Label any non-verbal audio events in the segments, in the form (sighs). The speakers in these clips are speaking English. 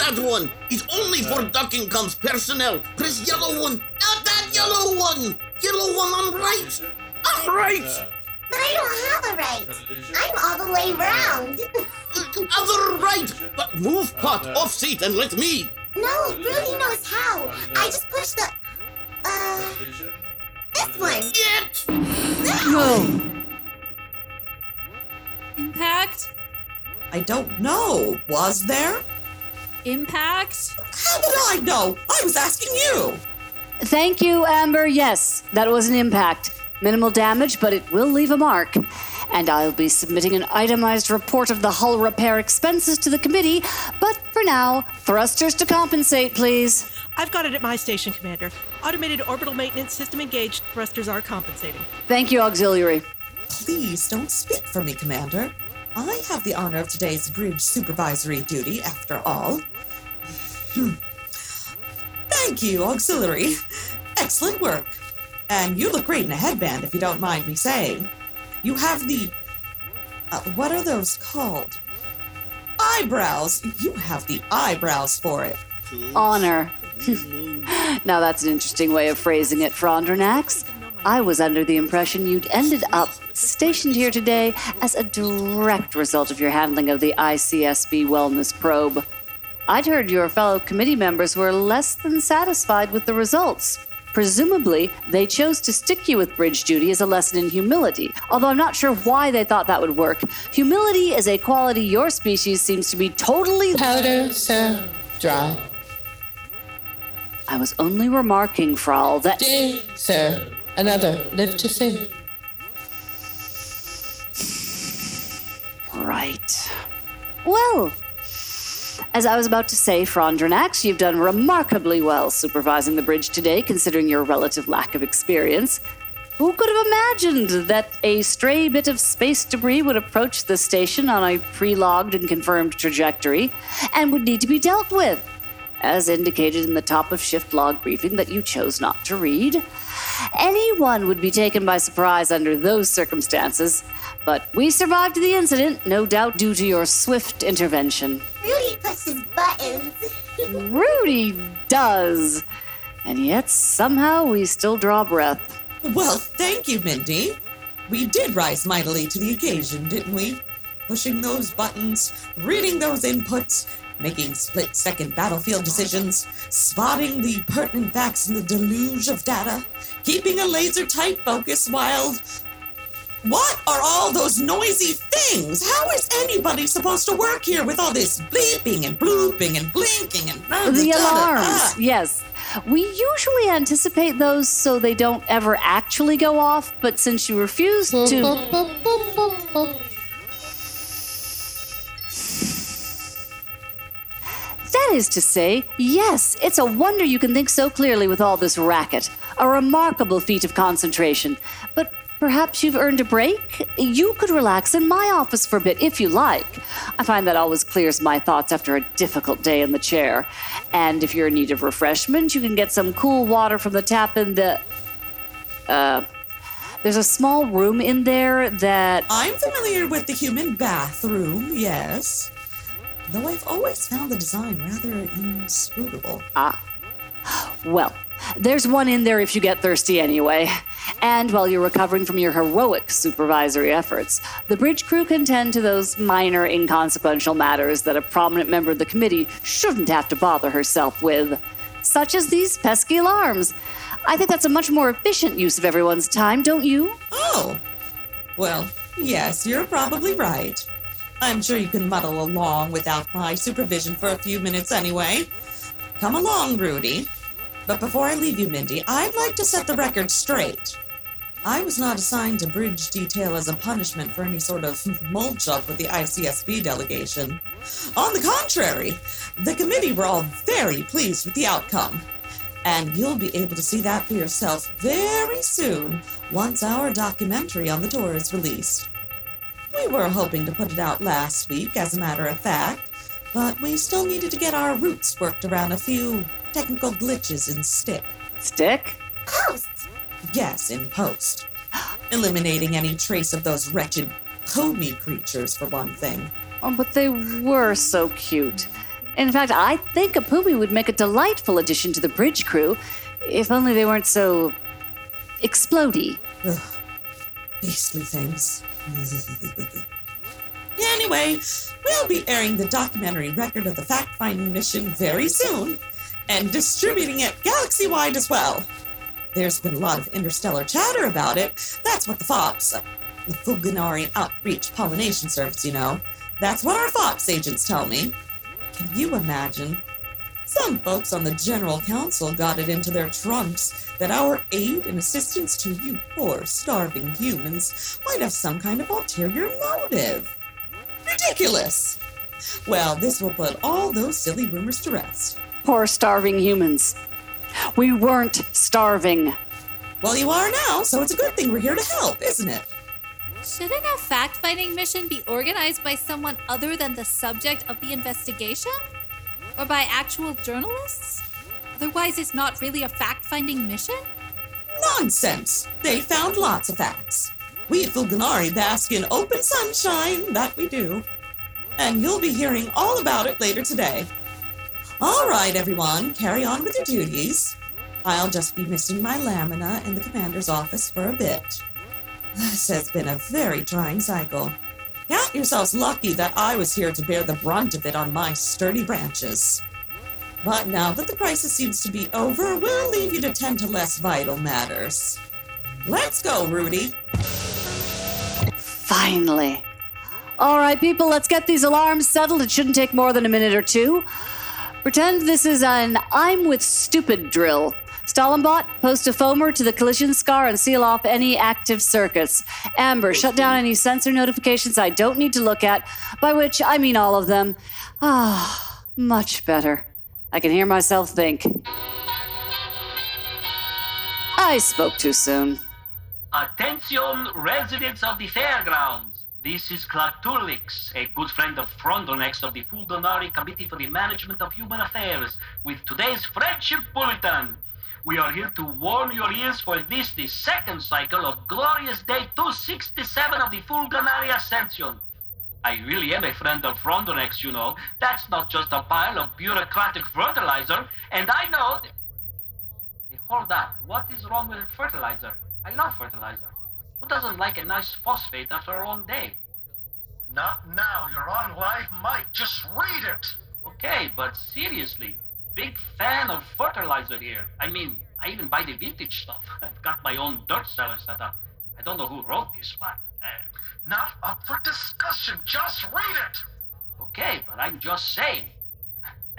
that one. It's only for Ducking Comes personnel. Press yellow one. Not that yellow one. Yellow one on right. On right. But I don't have a right. I'm all the way round. (laughs) Other right. But move pot off seat and let me. no, Rudy knows how. I just pushed the. Uh. This one. Get. No. Impact? I don't know. Was there? Impact? How would I know? I was asking you. Thank you, Amber. Yes, that was an impact. Minimal damage, but it will leave a mark. And I'll be submitting an itemized report of the hull repair expenses to the committee. But for now, thrusters to compensate, please. I've got it at my station, Commander. Automated orbital maintenance system engaged. Thrusters are compensating. Thank you, Auxiliary. Please don't speak for me, Commander. I have the honor of today's bridge supervisory duty, after all. Hmm. Thank you, Auxiliary. Excellent work. And you look great in a headband, if you don't mind me saying. You have the. Uh, what are those called? Eyebrows. You have the eyebrows for it. Honor. (laughs) now that's an interesting way of phrasing it, Frondonex. I was under the impression you'd ended up stationed here today as a direct result of your handling of the ICSB wellness probe. I'd heard your fellow committee members were less than satisfied with the results. Presumably, they chose to stick you with bridge duty as a lesson in humility, although I'm not sure why they thought that would work. Humility is a quality your species seems to be totally. Powder, sir. Dry. I was only remarking, Frall, that. D, sir. Another. Live to see. Right. Well, as I was about to say, Frondonex, you've done remarkably well supervising the bridge today, considering your relative lack of experience. Who could have imagined that a stray bit of space debris would approach the station on a pre logged and confirmed trajectory and would need to be dealt with? As indicated in the top of shift log briefing that you chose not to read. Anyone would be taken by surprise under those circumstances, but we survived the incident, no doubt due to your swift intervention. Rudy pushes buttons. (laughs) Rudy does. And yet somehow we still draw breath. Well, thank you, Mindy. We did rise mightily to the occasion, didn't we? Pushing those buttons, reading those inputs, making split second battlefield decisions, spotting the pertinent facts in the deluge of data, keeping a laser tight focus while. What are all those noisy things? How is anybody supposed to work here with all this bleeping and blooping and blinking and. The alarms, yes. We usually anticipate those so they don't ever actually go off, but since you refuse to. (laughs) That is to say, yes, it's a wonder you can think so clearly with all this racket. A remarkable feat of concentration. But perhaps you've earned a break? You could relax in my office for a bit if you like. I find that always clears my thoughts after a difficult day in the chair. And if you're in need of refreshment, you can get some cool water from the tap in the. Uh. There's a small room in there that. I'm familiar with the human bathroom, yes. Though I've always found the design rather inscrutable. Ah. Well, there's one in there if you get thirsty anyway. And while you're recovering from your heroic supervisory efforts, the bridge crew can tend to those minor, inconsequential matters that a prominent member of the committee shouldn't have to bother herself with, such as these pesky alarms. I think that's a much more efficient use of everyone's time, don't you? Oh. Well, yes, you're probably right. I'm sure you can muddle along without my supervision for a few minutes anyway. Come along, Rudy. But before I leave you, Mindy, I'd like to set the record straight. I was not assigned to bridge detail as a punishment for any sort of (laughs) mulch up with the ICSB delegation. On the contrary, the committee were all very pleased with the outcome. And you'll be able to see that for yourself very soon once our documentary on the tour is released. We were hoping to put it out last week, as a matter of fact, but we still needed to get our roots worked around a few technical glitches in Stick. Stick? Post. Yes, in post. Eliminating any trace of those wretched Comey creatures, for one thing. Oh, but they were so cute. In fact, I think a Pumi would make a delightful addition to the bridge crew, if only they weren't so explody. Beastly things. anyway, we'll be airing the documentary record of the fact finding mission very soon and distributing it galaxy wide as well. There's been a lot of interstellar chatter about it. That's what the FOPS, the Fulgonari Outreach Pollination Service, you know. That's what our FOPS agents tell me. Can you imagine? Some folks on the General Council got it into their trunks that our aid and assistance to you poor, starving humans might have some kind of ulterior motive. Ridiculous! Well, this will put all those silly rumors to rest. Poor starving humans. We weren't starving. Well, you are now, so it's a good thing we're here to help, isn't it? Shouldn't a fact finding mission be organized by someone other than the subject of the investigation? Or by actual journalists? Otherwise, it's not really a fact finding mission? Nonsense! They found lots of facts. We at bask in open sunshine, that we do. And you'll be hearing all about it later today. All right, everyone, carry on with your duties. I'll just be missing my lamina in the commander's office for a bit. (sighs) This has been a very trying cycle. Count yourselves lucky that I was here to bear the brunt of it on my sturdy branches. But now that the crisis seems to be over, we'll leave you to tend to less vital matters. Let's go, Rudy. Finally. All right, people, let's get these alarms settled. It shouldn't take more than a minute or two. Pretend this is an I'm with stupid drill. Stalinbot, post a foamer to the collision scar and seal off any active circuits. Amber, shut down any sensor notifications I don't need to look at, by which I mean all of them. Ah, much better. I can hear myself think. I spoke too soon. Attention, residents of the fairgrounds. This is Clark Clatulix, a good friend of Frondonex of the Fulgonari Committee for the Management of Human Affairs, with today's Friendship Bulletin. We are here to warm your ears for this, the second cycle of glorious day 267 of the Fulgonari Ascension. I really am a friend of Frondonex, you know. That's not just a pile of bureaucratic fertilizer, and I know. Th- Hey, hold up. What is wrong with fertilizer? I love fertilizer. Who doesn't like a nice phosphate after a long day? Not now. You're on live mic. Just read it. Okay, but seriously, big fan of fertilizer here. I mean, I even buy the vintage stuff. (laughs) I've got my own dirt cellar set up. I don't know who wrote this, but. Uh, Not up for discussion. Just read it. okay, but I'm just saying. (clears throat)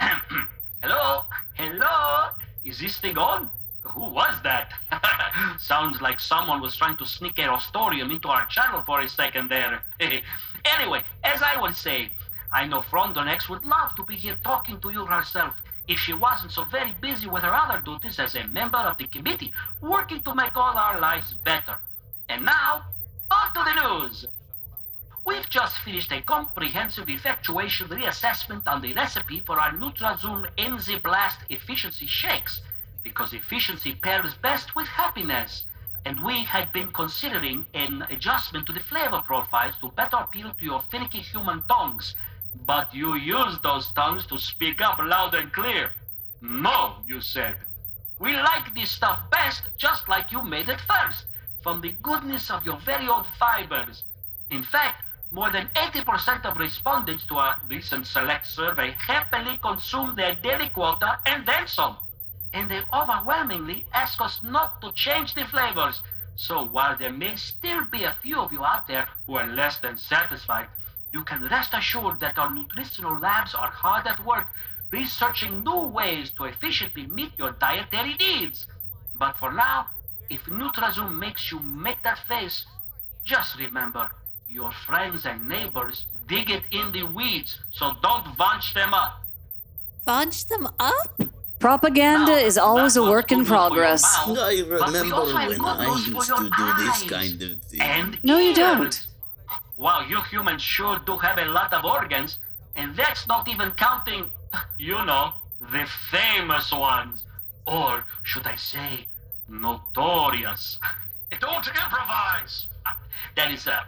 Hello? Hello? Is this thing on? Who was that? (laughs) Sounds like someone was trying to sneak a Rostorium into our channel for a second there. (laughs) anyway, as I was saying, I know Frondonex would love to be here talking to you herself if she wasn't so very busy with her other duties as a member of the committee, working to make all our lives better. And now, on to the news. We've just finished a comprehensive effectuation reassessment on the recipe for our NutraZoom NZ Blast efficiency shakes, because efficiency pairs best with happiness. And we had been considering an adjustment to the flavor profiles to better appeal to your finicky human tongues. But you used those tongues to speak up loud and clear. No, you said. We like this stuff best just like you made it first, from the goodness of your very own fibers. In fact, more than 80% of respondents to our recent select survey happily consume their daily quota and then some. And they overwhelmingly ask us not to change the flavors. So while there may still be a few of you out there who are less than satisfied, you can rest assured that our nutritional labs are hard at work researching new ways to efficiently meet your dietary needs. But for now, if NutraZoom makes you make that face, just remember, your friends and neighbors dig it in the weeds, so don't bunch them up. Bunch them up? Propaganda Now, is always a work in good news for your progress. mouth, I remember when I used to do this kind of thing. And No, you don't. Wow, you humans sure do have a lot of organs, and that's not even counting, (laughs) you know, the famous ones. Or should I say, notorious. (laughs) Don't improvise. (laughs) That is, uh,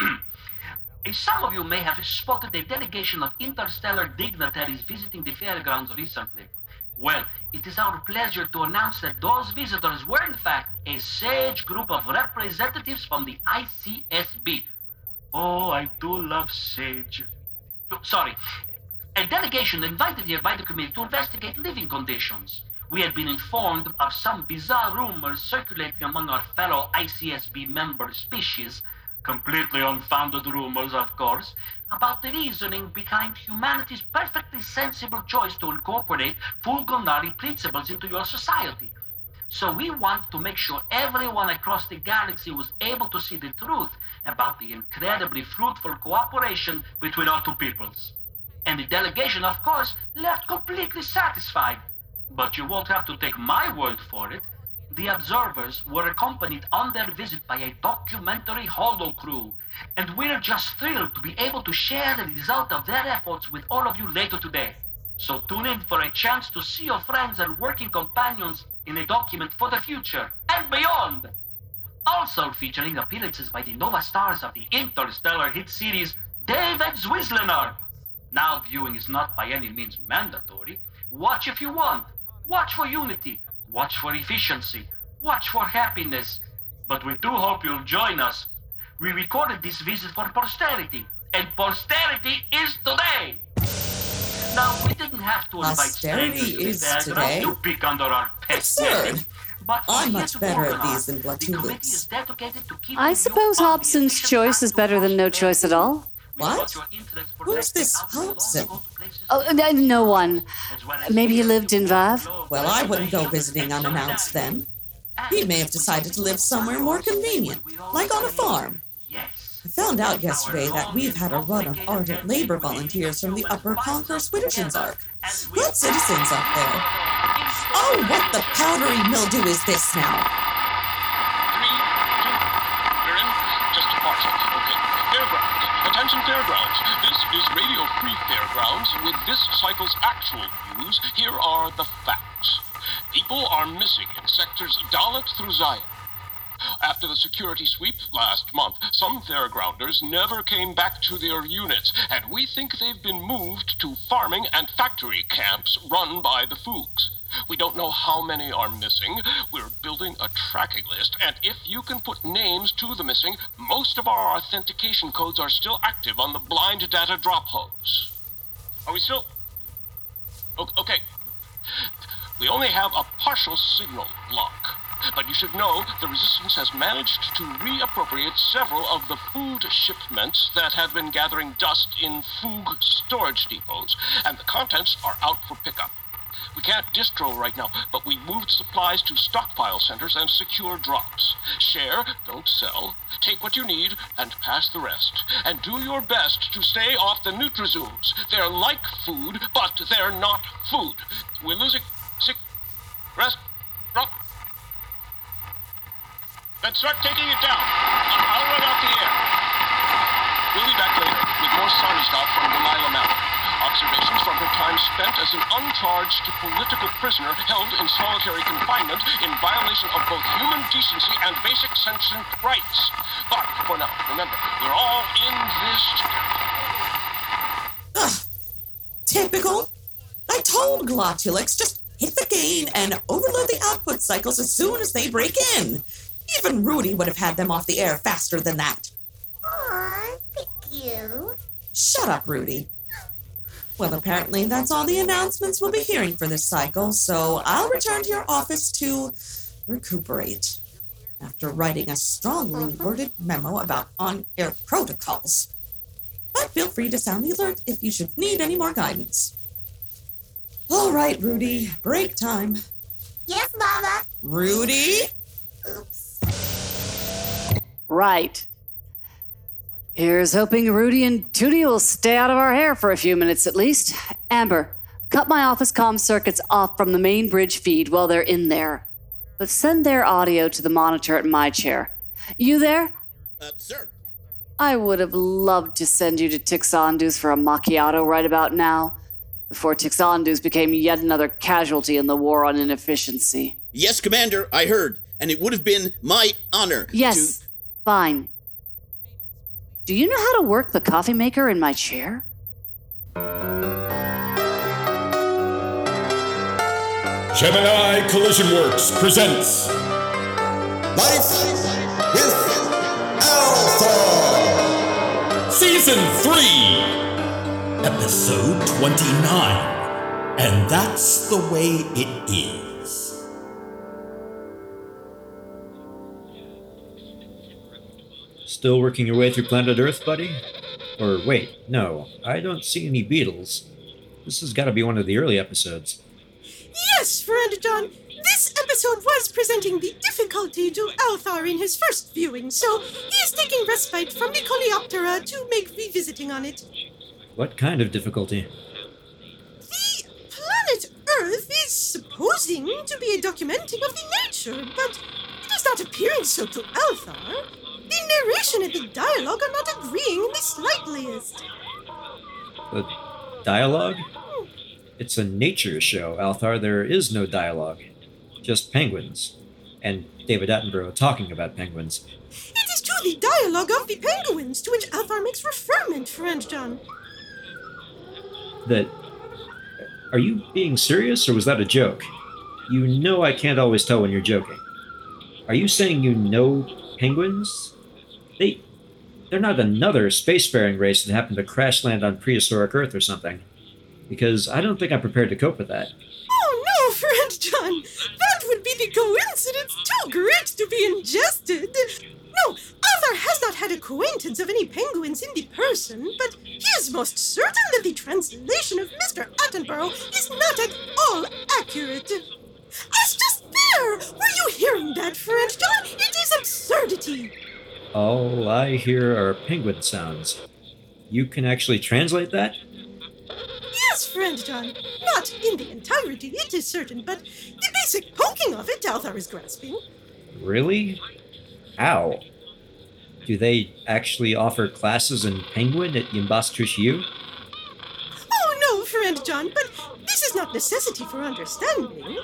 (clears throat) Some of you may have spotted a delegation of interstellar dignitaries visiting the fairgrounds recently. Well, it is our pleasure to announce that those visitors were, in fact, a sage group of representatives from the ICSB. Oh, I do love sage. Oh, sorry, a delegation invited here by the committee to investigate living conditions. We had been informed of some bizarre rumors circulating among our fellow ICSB member species, completely unfounded rumors, of course, about the reasoning behind humanity's perfectly sensible choice to incorporate Fulgonari principles into your society. So we want to make sure everyone across the galaxy was able to see the truth about the incredibly fruitful cooperation between our two peoples. And the delegation, of course, left completely satisfied. But you won't have to take my word for it. The observers were accompanied on their visit by a documentary holo crew, and we're just thrilled to be able to share the result of their efforts with all of you later today. So tune in for a chance to see your friends and working companions in a document for the future and beyond. Also featuring appearances by the Nova stars of the interstellar hit series David Zwisliner. Now viewing is not by any means mandatory. Watch if you want. Watch for unity. Watch for efficiency. Watch for happiness. But we do hope you'll join us. We recorded this visit for posterity, and posterity is today. Now, we didn't have to invite Posterity strangers to the is today? to pick under our Absurd. But I'm much better at these than The is to keeping I suppose Hobson's choice is better than no choice at all. What? Who's this out below to Hobson? go to places Oh, uh, no one. as well as Maybe he lived in Vav? Well, I wouldn't go visiting unannounced then. He may have decided to live somewhere more convenient, like on a farm. Found out yesterday that we've had a run of ardent labor volunteers from the Upper Conquer Switterson's Ark. Good citizens up there. Oh, what the powdery mildew is this now? Three, two, we're in. Just a partial. Okay. Fairgrounds. Attention Fairgrounds. This is Radio Free Fairgrounds. With this cycle's actual news, here are the facts. People are missing in sectors Dalit through Zion. After the security sweep last month, some fairgrounders never came back to their units, and we think they've been moved to farming and factory camps run by the Foogs. We don't know how many are missing. We're building a tracking list, and if you can put names to the missing, most of our authentication codes are still active on the blind data drop hose. Are we still? Okay. We only have a partial signal lock. But you should know the Resistance has managed to reappropriate several of the food shipments that have been gathering dust in Foog storage depots, and the contents are out for pickup. We can't distro right now, but we moved supplies to stockpile centers and secure drops. Share, don't sell. Take what you need and pass the rest. And do your best to stay off the Nutrizooms. They're like food, but they're not food. We're losing. Sick. Rest. Drop. Then start taking it down. I'll run out the air. We'll be back later with more Sani stuff from Delilah Mallory. Observations from her time spent as an uncharged political prisoner held in solitary confinement in violation of both human decency and basic sentient rights. But for now, remember, we're all in this together. Ugh, typical. I told Glotulix just hit the gain and overload the output cycles as soon as they break in. Even Rudy would have had them off the air faster than that. Aw, thank you. Shut up, Rudy. Well, apparently that's all the announcements we'll be hearing for this cycle, so I'll return to your office to recuperate after writing a strongly worded memo about on air protocols. But feel free to sound the alert if you should need any more guidance. All right, Rudy, break time. Yes, Mama. Rudy? Right. Here's hoping Rudy and Tootie will stay out of our hair for a few minutes at least. Amber, cut my office comm circuits off from the main bridge feed while they're in there. But send their audio to the monitor at my chair. You there? Uh, sir. I would have loved to send you to Tixandus for a macchiato right about now, before Tixandus became yet another casualty in the war on inefficiency. Yes, Commander, I heard, and it would have been my honor Yes, fine. Do you know how to work the coffee maker in my chair? Gemini Collision Works presents Life with Alpha Season 3 Episode 29 And that's the way it is. Still working your way through planet Earth, buddy? Or wait, no, I don't see any beetles. This has got to be one of the early episodes. Yes, friend John. This episode was presenting the difficulty to Althar in his first viewing, so he is taking respite from the Coleoptera to make revisiting on it. What kind of difficulty? The planet Earth is supposing to be a documenting of the nature, but it is not appearing so to Althar. The narration and the dialogue are not agreeing in the slightest. The dialogue? It's a nature show, Althar. There is no dialogue. Just penguins. And David Attenborough talking about penguins. It is to the dialogue of the penguins to which Althar makes referment, friend John. That. Are you being serious, or was that a joke? You know I can't always tell when you're joking. Are you saying you know penguins? They. They're not another spacefaring race that happened to crash land on prehistoric Earth or something. Because I don't think I'm prepared to cope with that. Oh no, friend John! That would be the coincidence too great to be ingested! No, Althar has not had acquaintance of any penguins in the person, but he is most certain that the translation of Mr. Attenborough is not at all accurate. I was just there! Were you hearing that, friend John? It is absurdity! All I hear are penguin sounds. You can actually translate that? Yes, friend John. Not in the entirety, it is certain, but the basic poking of it Althar is grasping. Really? How? Do they actually offer classes in penguin at Yimbas U? Oh no, friend John, but this is not necessity for understanding.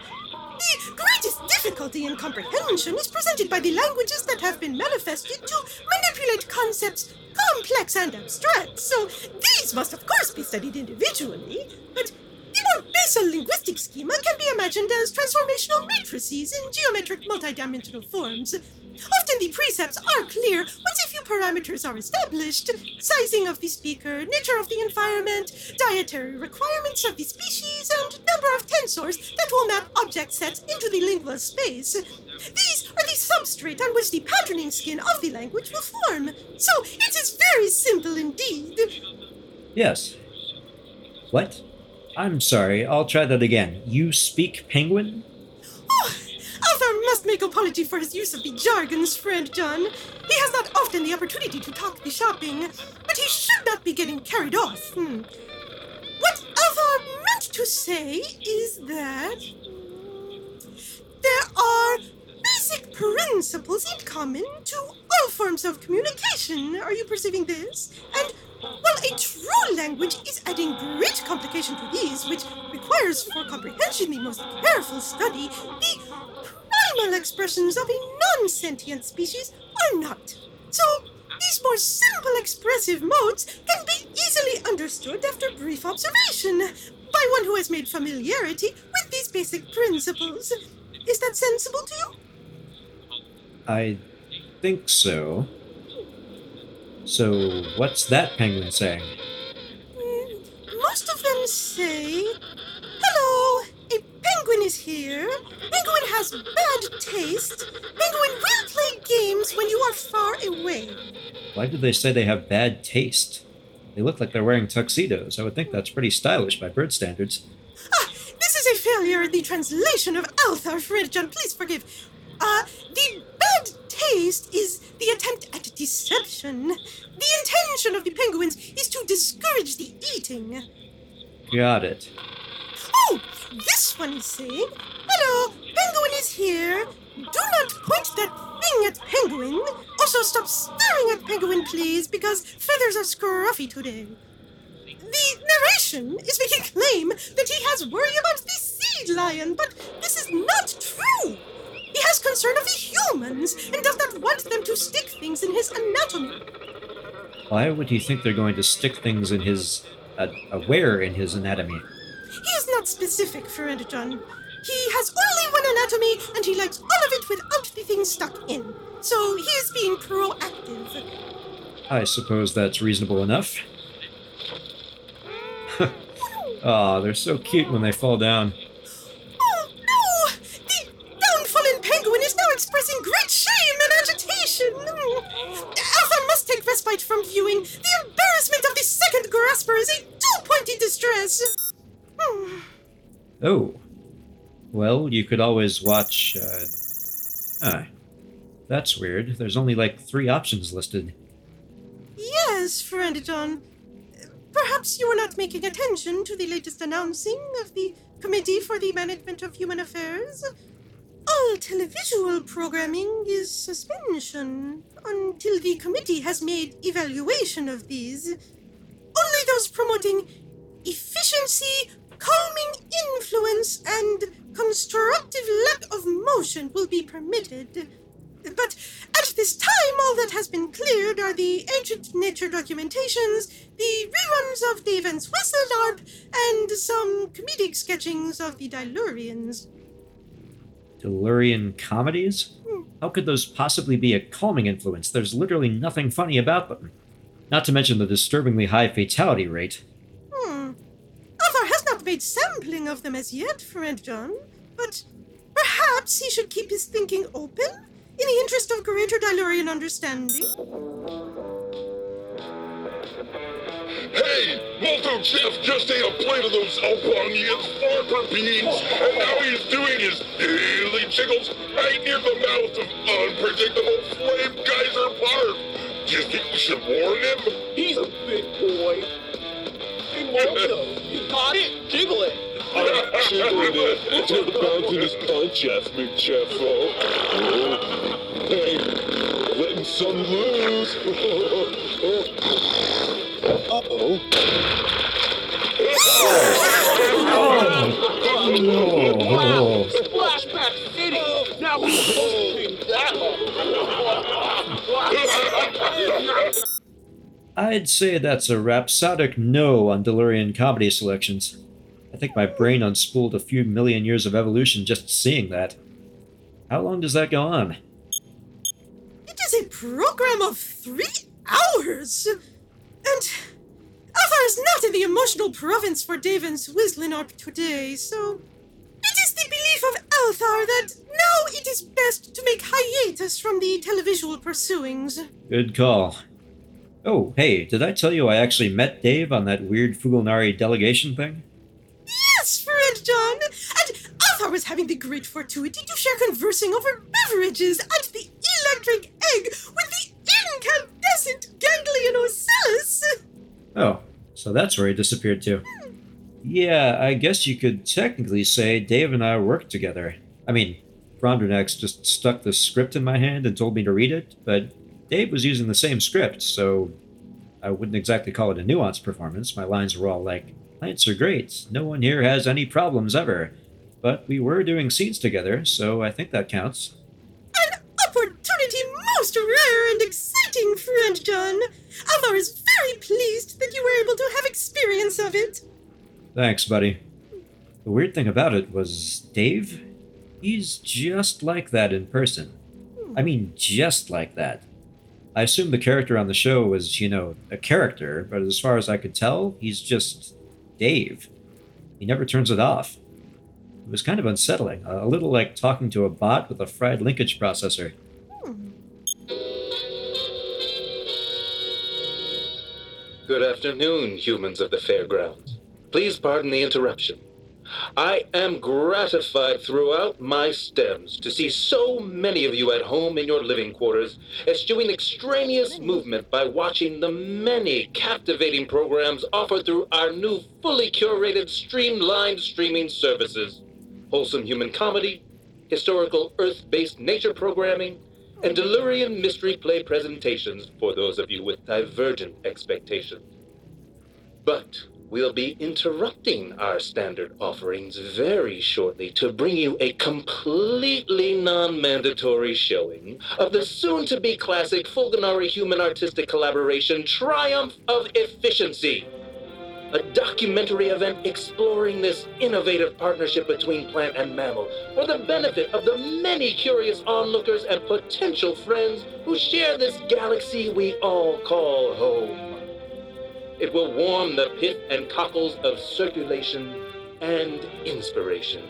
The greatest difficulty in comprehension is presented by the languages that have been manifested to manipulate concepts complex and abstract, so these must of course be studied individually, but the more basal linguistic schema can be imagined as transformational matrices in geometric multidimensional forms. Often the precepts are clear once a few parameters are established sizing of the speaker, nature of the environment, dietary requirements of the species, and number of tensors that will map object sets into the lingual space. These are the substrate on which the patterning skin of the language will form. So it is very simple indeed. Yes. What? I'm sorry, I'll try that again. You speak penguin? Oh, Althar must make apology for his use of the jargons, friend John. He has not often the opportunity to talk the shopping, but he should not be getting carried off. Hmm. What Althar meant to say is that there are basic principles in common to all forms of communication. Are you perceiving this? And while a true language is adding great complication to these, which requires for comprehension the most careful study, the primal expressions of a non sentient species are not. So, these more simple expressive modes can be easily understood after brief observation by one who has made familiarity with these basic principles. Is that sensible to you? I think so. So, what's that penguin saying? Mm, Most of them say, Hello, a penguin is here. Penguin has bad taste. Penguin will play games when you are far away. Why do they say they have bad taste? They look like they're wearing tuxedos. I would think that's pretty stylish by bird standards. Ah, this is a failure in the translation of Althar, John. Please forgive. Uh, the is the attempt at deception. The intention of the penguins is to discourage the eating. Got it. Oh, this one is saying, Hello, Penguin is here. Do not point that thing at Penguin. Also, stop staring at Penguin, please, because feathers are scruffy today. The narration is making claim that he has worry about the seed lion, but this is not true. He has concern of the humans and does not want them to stick things in his anatomy. Why would he think they're going to stick things in his. Uh, uh, where in his anatomy? He is not specific, friend John. He has only one anatomy, and he likes all of it without the thing stuck in. So he is being proactive. I suppose that's reasonable enough. Aw, (laughs) they're so cute when they fall down. Respite from viewing. The embarrassment of the second grasper is a two-pointed distress. Hmm. Oh. Well, you could always watch. Uh... Ah. That's weird. There's only like three options listed. Yes, friend John. Perhaps you are not making attention to the latest announcing of the Committee for the Management of Human Affairs. All televisual programming is suspension until the committee has made evaluation of these. Only those promoting efficiency, calming influence, and constructive lack of motion will be permitted. But at this time, all that has been cleared are the ancient nature documentations, the reruns of the events Whistledarp, and some comedic sketchings of the Dilurians. Delurian comedies? How could those possibly be a calming influence? There's literally nothing funny about them. Not to mention the disturbingly high fatality rate. Hmm. Althar has not made sampling of them as yet, friend John, but perhaps he should keep his thinking open in the interest of greater Dilurian understanding. Hey, Waldo Jeff just ate a plate of those Albanians farmer beans, and now he's doing his daily jiggles right near the mouth of unpredictable Flame Geyser Park. Do you think we should warn him? He's a big boy. Hey, Waldo, you got it? Jiggle it. I'm jiggling it to bouncing his punch ass, McJeffo. Hey, some loose. (laughs) Uh-oh. Oh. Splashback City. Now we that. I'd say that's a rhapsodic no on Delurian comedy selections. I think my brain unspooled a few million years of evolution just seeing that. How long does that go on? It is a program of three hours! And Althar is not in the emotional province for Davin's Wislinarp today, so it is the belief of Althar that now it is best to make hiatus from the televisual pursuings. Good call. Oh, hey, did I tell you I actually met Dave on that weird Fulgonari delegation thing? Yes, friend John! And Althar was having the great fortuity to share conversing over beverages at the electric egg with the incandescent ganglion ocellus! Oh, so that's where he disappeared to. Yeah, I guess you could technically say Dave and I worked together. I mean, Frondonex just stuck the script in my hand and told me to read it, but Dave was using the same script, so I wouldn't exactly call it a nuanced performance. My lines were all like, Plants are great. No one here has any problems ever. But we were doing scenes together, so I think that counts. Most rare and exciting, friend John. Althar is very pleased that you were able to have experience of it. Thanks, buddy. The weird thing about it was Dave, he's just like that in person. I mean, just like that. I assumed the character on the show was, you know, a character, but as far as I could tell, he's just Dave. He never turns it off. It was kind of unsettling, a little like talking to a bot with a fried linkage processor. Good afternoon, humans of the fairgrounds. Please pardon the interruption. I am gratified throughout my stems to see so many of you at home in your living quarters eschewing extraneous movement by watching the many captivating programs offered through our new fully curated streamlined streaming services. Wholesome human comedy, historical earth-based nature programming, and Delurian mystery play presentations for those of you with divergent expectations. But We'll be interrupting our standard offerings very shortly to bring you a completely non mandatory showing of the soon to be classic Fulgonari human artistic collaboration Triumph of Efficiency. A documentary event exploring this innovative partnership between plant and mammal for the benefit of the many curious onlookers and potential friends who share this galaxy we all call home. It will warm the pith and cockles of circulation and inspiration.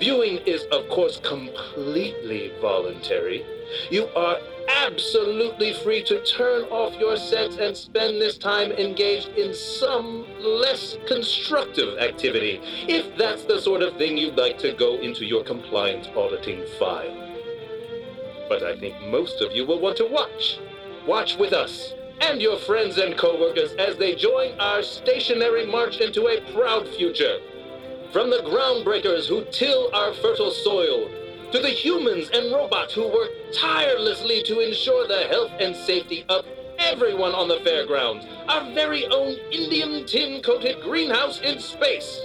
Viewing is, of course, completely voluntary. You are absolutely free to turn off your sets and spend this time engaged in some less constructive activity, if that's the sort of thing you'd like to go into your compliance auditing file. But I think most of you will want to watch. Watch with us and your friends and coworkers as they join our stationary march into a proud future. From the groundbreakers who till our fertile soil, to the humans and robots who work tirelessly to ensure the health and safety of everyone on the fairgrounds, our very own Indian tin coated greenhouse in space.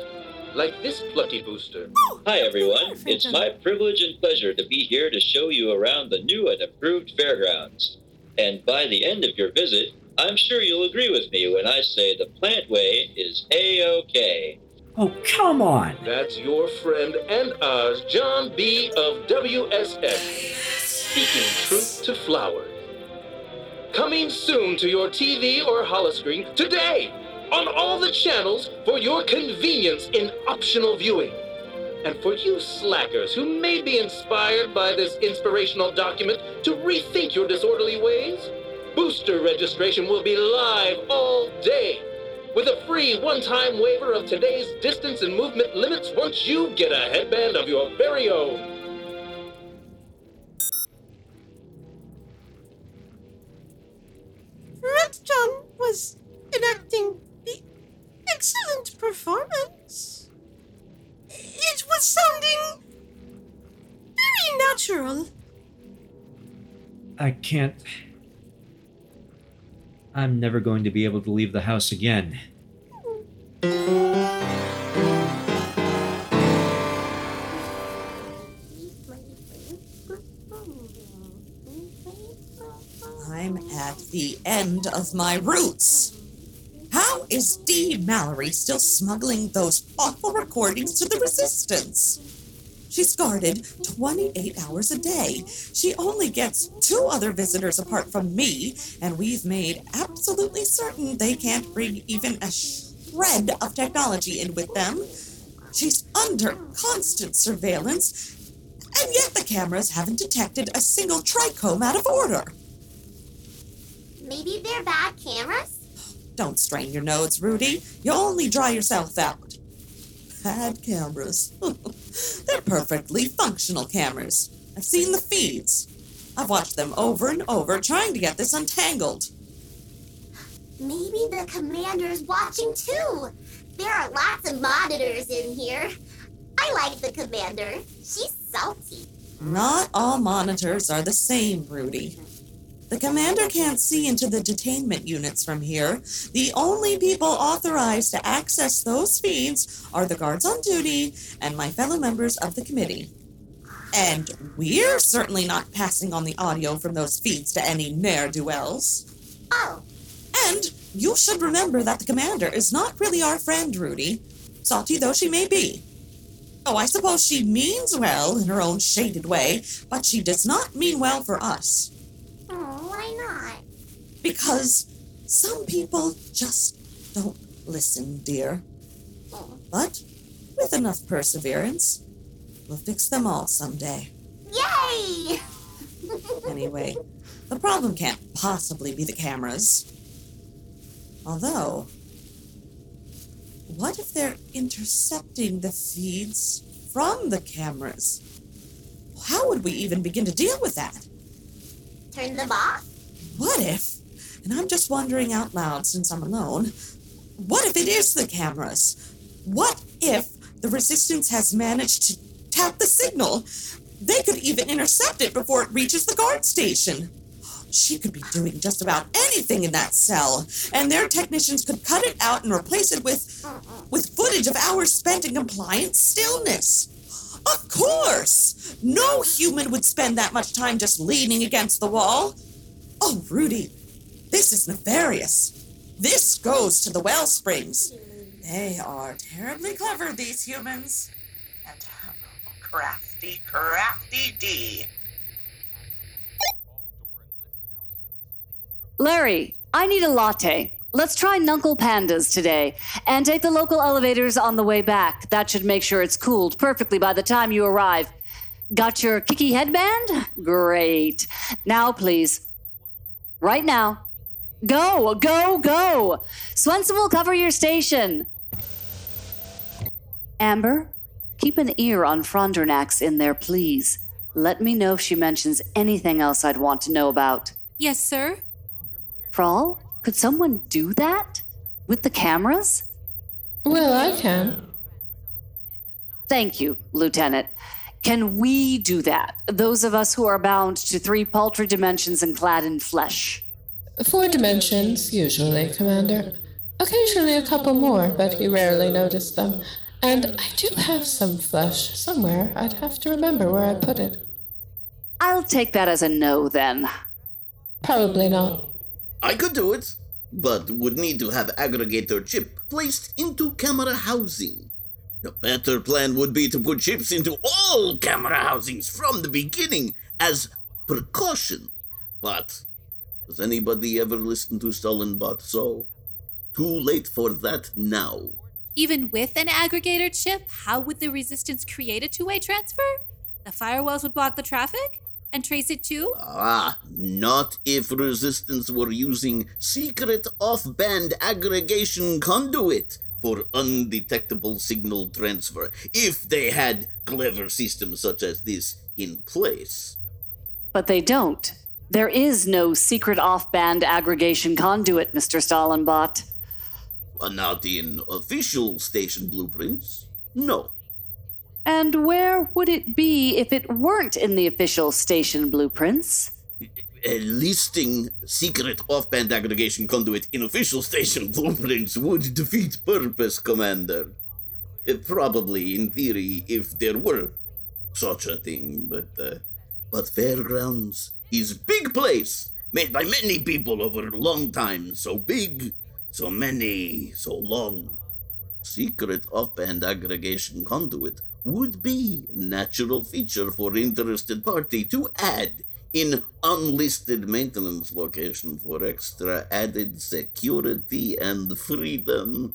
Like this plucky booster. Hi, everyone. It's my privilege and pleasure to be here to show you around the new and improved fairgrounds. And by the end of your visit, I'm sure you'll agree with me when I say the plant way is A-OK. Oh, come on. That's your friend and ours, John B. of WSF, speaking truth to flowers. Coming soon to your TV or holoscreen today on all the channels for your convenience in optional viewing. And for you slackers who may be inspired by this inspirational document to rethink your disorderly ways, booster registration will be live all day with a free one-time waiver of today's distance and movement limits once you get a headband of your very own. Red John was enacting the excellent performance. It was sounding very natural. I can't. I'm never going to be able to leave the house again. I'm at the end of my roots. How is Dee Mallory still smuggling those awful recordings to the Resistance? She's guarded 28 hours a day. She only gets two other visitors apart from me, and we've made absolutely certain they can't bring even a shred of technology in with them. She's under constant surveillance, and yet the cameras haven't detected a single trichome out of order. Maybe they're bad cameras? Don't strain your nose, Rudy. You'll only dry yourself out. Bad cameras. (laughs) They're perfectly functional cameras. I've seen the feeds. I've watched them over and over trying to get this untangled. Maybe the commander's watching too. There are lots of monitors in here. I like the commander. She's salty. Not all monitors are the same, Rudy. The commander can't see into the detainment units from here. The only people authorized to access those feeds are the guards on duty and my fellow members of the committee. And we're certainly not passing on the audio from those feeds to any ne'er do wells. Oh. And you should remember that the commander is not really our friend, Rudy, salty though she may be. Oh, I suppose she means well in her own shaded way, but she does not mean well for us. Why not? Because some people just don't listen, dear. Mm. But with enough perseverance, we'll fix them all someday. Yay! (laughs) Anyway, the problem can't possibly be the cameras. Although, what if they're intercepting the feeds from the cameras? How would we even begin to deal with that? Turn them off? What if, and I'm just wondering out loud since I'm alone, what if it is the cameras? What if the resistance has managed to tap the signal? They could even intercept it before it reaches the guard station. She could be doing just about anything in that cell, and their technicians could cut it out and replace it with with footage of hours spent in compliant stillness. Of course! No human would spend that much time just leaning against the wall. Oh, Rudy, this is nefarious. This goes to the well springs. They are terribly clever, these humans. And crafty, crafty D. Larry, I need a latte. Let's try Nuncle Pandas today and take the local elevators on the way back. That should make sure it's cooled perfectly by the time you arrive. Got your Kiki headband? Great. Now, please. Right now. Go, go, go. Swenson will cover your station. Amber, keep an ear on Frondonex in there, please. Let me know if she mentions anything else I'd want to know about. Yes, sir. Frall, could someone do that? With the cameras? Well, I can. Thank you, Lieutenant. Can we do that? Those of us who are bound to three paltry dimensions and clad in flesh. Four dimensions, usually, Commander. Occasionally a couple more, but you rarely notice them. And I do have some flesh somewhere. I'd have to remember where I put it. I'll take that as a no then. Probably not. I could do it, but would need to have aggregator chip placed into camera housing. The better plan would be to put chips into all camera housings from the beginning as precaution. But does anybody ever listen to Stallenbot so? Too late for that now. Even with an aggregator chip, how would the resistance create a two way transfer? The firewalls would block the traffic and trace it too? Ah, not if Resistance were using secret off band aggregation conduit for undetectable signal transfer. If they had clever systems such as this in place. But they don't. There is no secret off band aggregation conduit, Mr. Stallenbot. Uh, not in official station blueprints. No. And where would it be if it weren't in the official station blueprints? Listing secret off-band aggregation conduit in official station blueprints would defeat purpose, Commander. Probably, in theory, if there were such a thing, but uh, but fairgrounds is big place made by many people over a long time. So big, so many, so long. Secret off-band aggregation conduit would be natural feature for interested party to add in unlisted maintenance location for extra added security and freedom,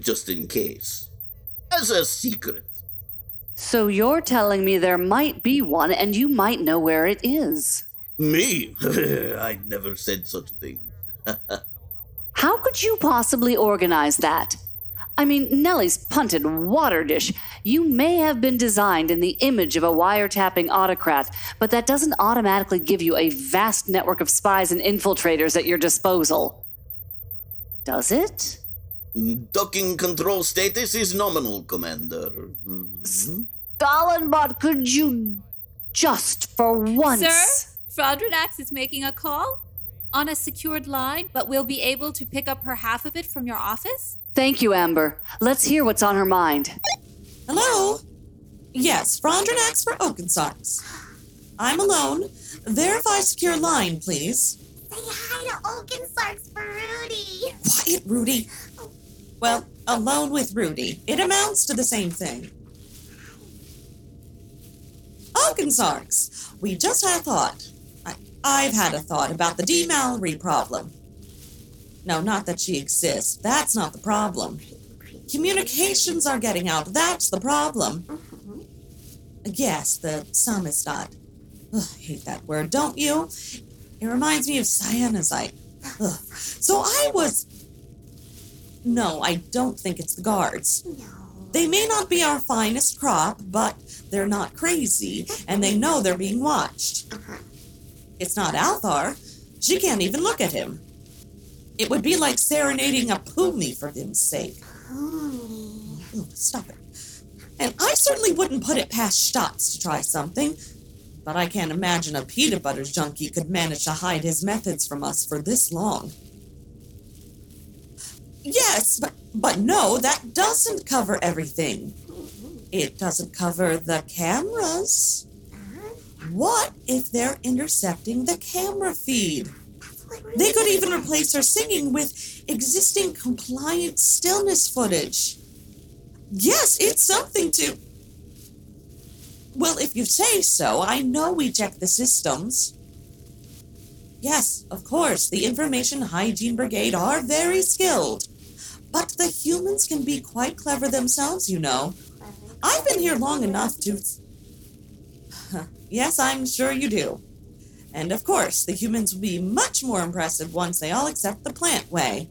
just in case. As a secret. So you're telling me there might be one and you might know where it is. Me? (laughs) I never said such a thing. (laughs) How could you possibly organize that? I mean, Nellie's punted water dish. You may have been designed in the image of a wiretapping autocrat, but that doesn't automatically give you a vast network of spies and infiltrators at your disposal. Does it? Docking control status is nominal, Commander. Mm-hmm. Stalinbot, could you just for once. Sir, Frondonex is making a call on a secured line, but we'll be able to pick up her half of it from your office? Thank you, Amber. Let's hear what's on her mind. Hello? Yes, Frondonex for Oakensarks. I'm alone. Verify secure line, please. Say hi to Oakensarks for Rudy. Quiet, Rudy. Well, alone with Rudy. It amounts to the same thing. Oakensarks, we just had a thought. I, I've had a thought about the D. Mallory problem. No, not that she exists. That's not the problem. Communications are getting out. That's the problem. Yes, the sum is. Ugh, I hate that word, don't you? It reminds me of cyanazite. Ugh. So I was. No, I don't think it's the guards. They may not be our finest crop, but they're not crazy, and they know they're being watched. It's not Althar. She can't even look at him. It would be like serenading a pumi for him's sake. Stop it. And I certainly wouldn't put it past Stotz to try something. but I can't imagine a peanut butter junkie could manage to hide his methods from us for this long. Yes, but, but no, that doesn't cover everything. It doesn't cover the cameras. What if they're intercepting the camera feed? They could even replace her singing with existing compliant stillness footage. Yes, it's something to. Well, if you say so, I know we check the systems. Yes, of course, the Information Hygiene Brigade are very skilled. But the humans can be quite clever themselves, you know. I've been here long enough to. (laughs) yes, I'm sure you do. And of course, the humans will be much more impressive once they all accept the plant way.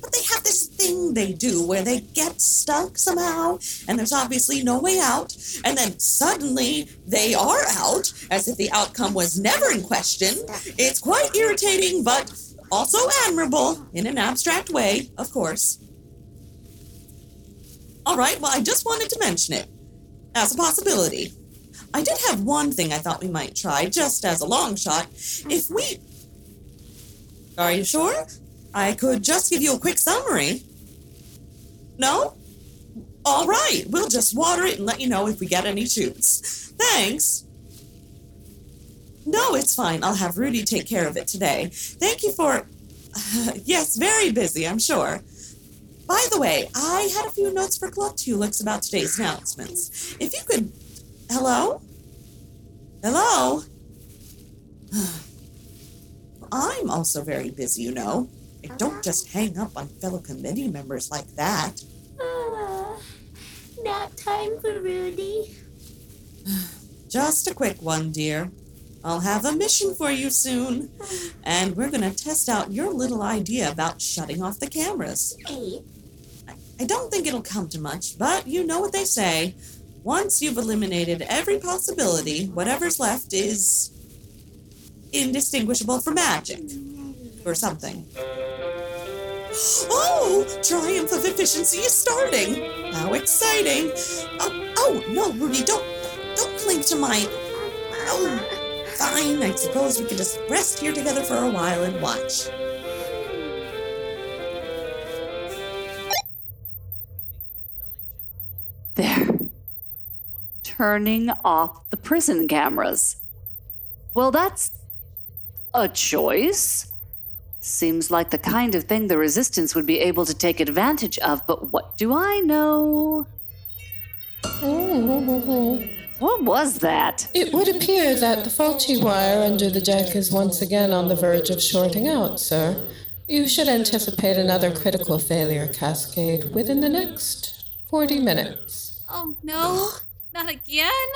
But they have this thing they do where they get stuck somehow, and there's obviously no way out, and then suddenly they are out, as if the outcome was never in question. It's quite irritating, but also admirable in an abstract way, of course. All right, well, I just wanted to mention it as a possibility. I did have one thing I thought we might try, just as a long shot. If we. Are you sure? I could just give you a quick summary. No? All right, we'll just water it and let you know if we get any shoots. Thanks. No, it's fine. I'll have Rudy take care of it today. Thank you for. (sighs) yes, very busy, I'm sure. By the way, I had a few notes for Claude Tulix about today's announcements. If you could. Hello? Hello? (sighs) I'm also very busy, you know. I don't just hang up on fellow committee members like that. Uh, nap time for Rudy. (sighs) Just a quick one, dear. I'll have a mission for you soon. And we're going to test out your little idea about shutting off the cameras. Hey, I don't think it'll come to much, but you know what they say. Once you've eliminated every possibility, whatever's left is indistinguishable from magic. Or something. Oh, Triumph of Efficiency is starting! How exciting! Oh, oh no, Rudy, don't don't cling to my. Oh, fine. I suppose we can just rest here together for a while and watch. There. Turning off the prison cameras. Well, that's a choice. Seems like the kind of thing the Resistance would be able to take advantage of, but what do I know? What was that? It would appear that the faulty wire under the deck is once again on the verge of shorting out, sir. You should anticipate another critical failure cascade within the next 40 minutes. Oh no, not again?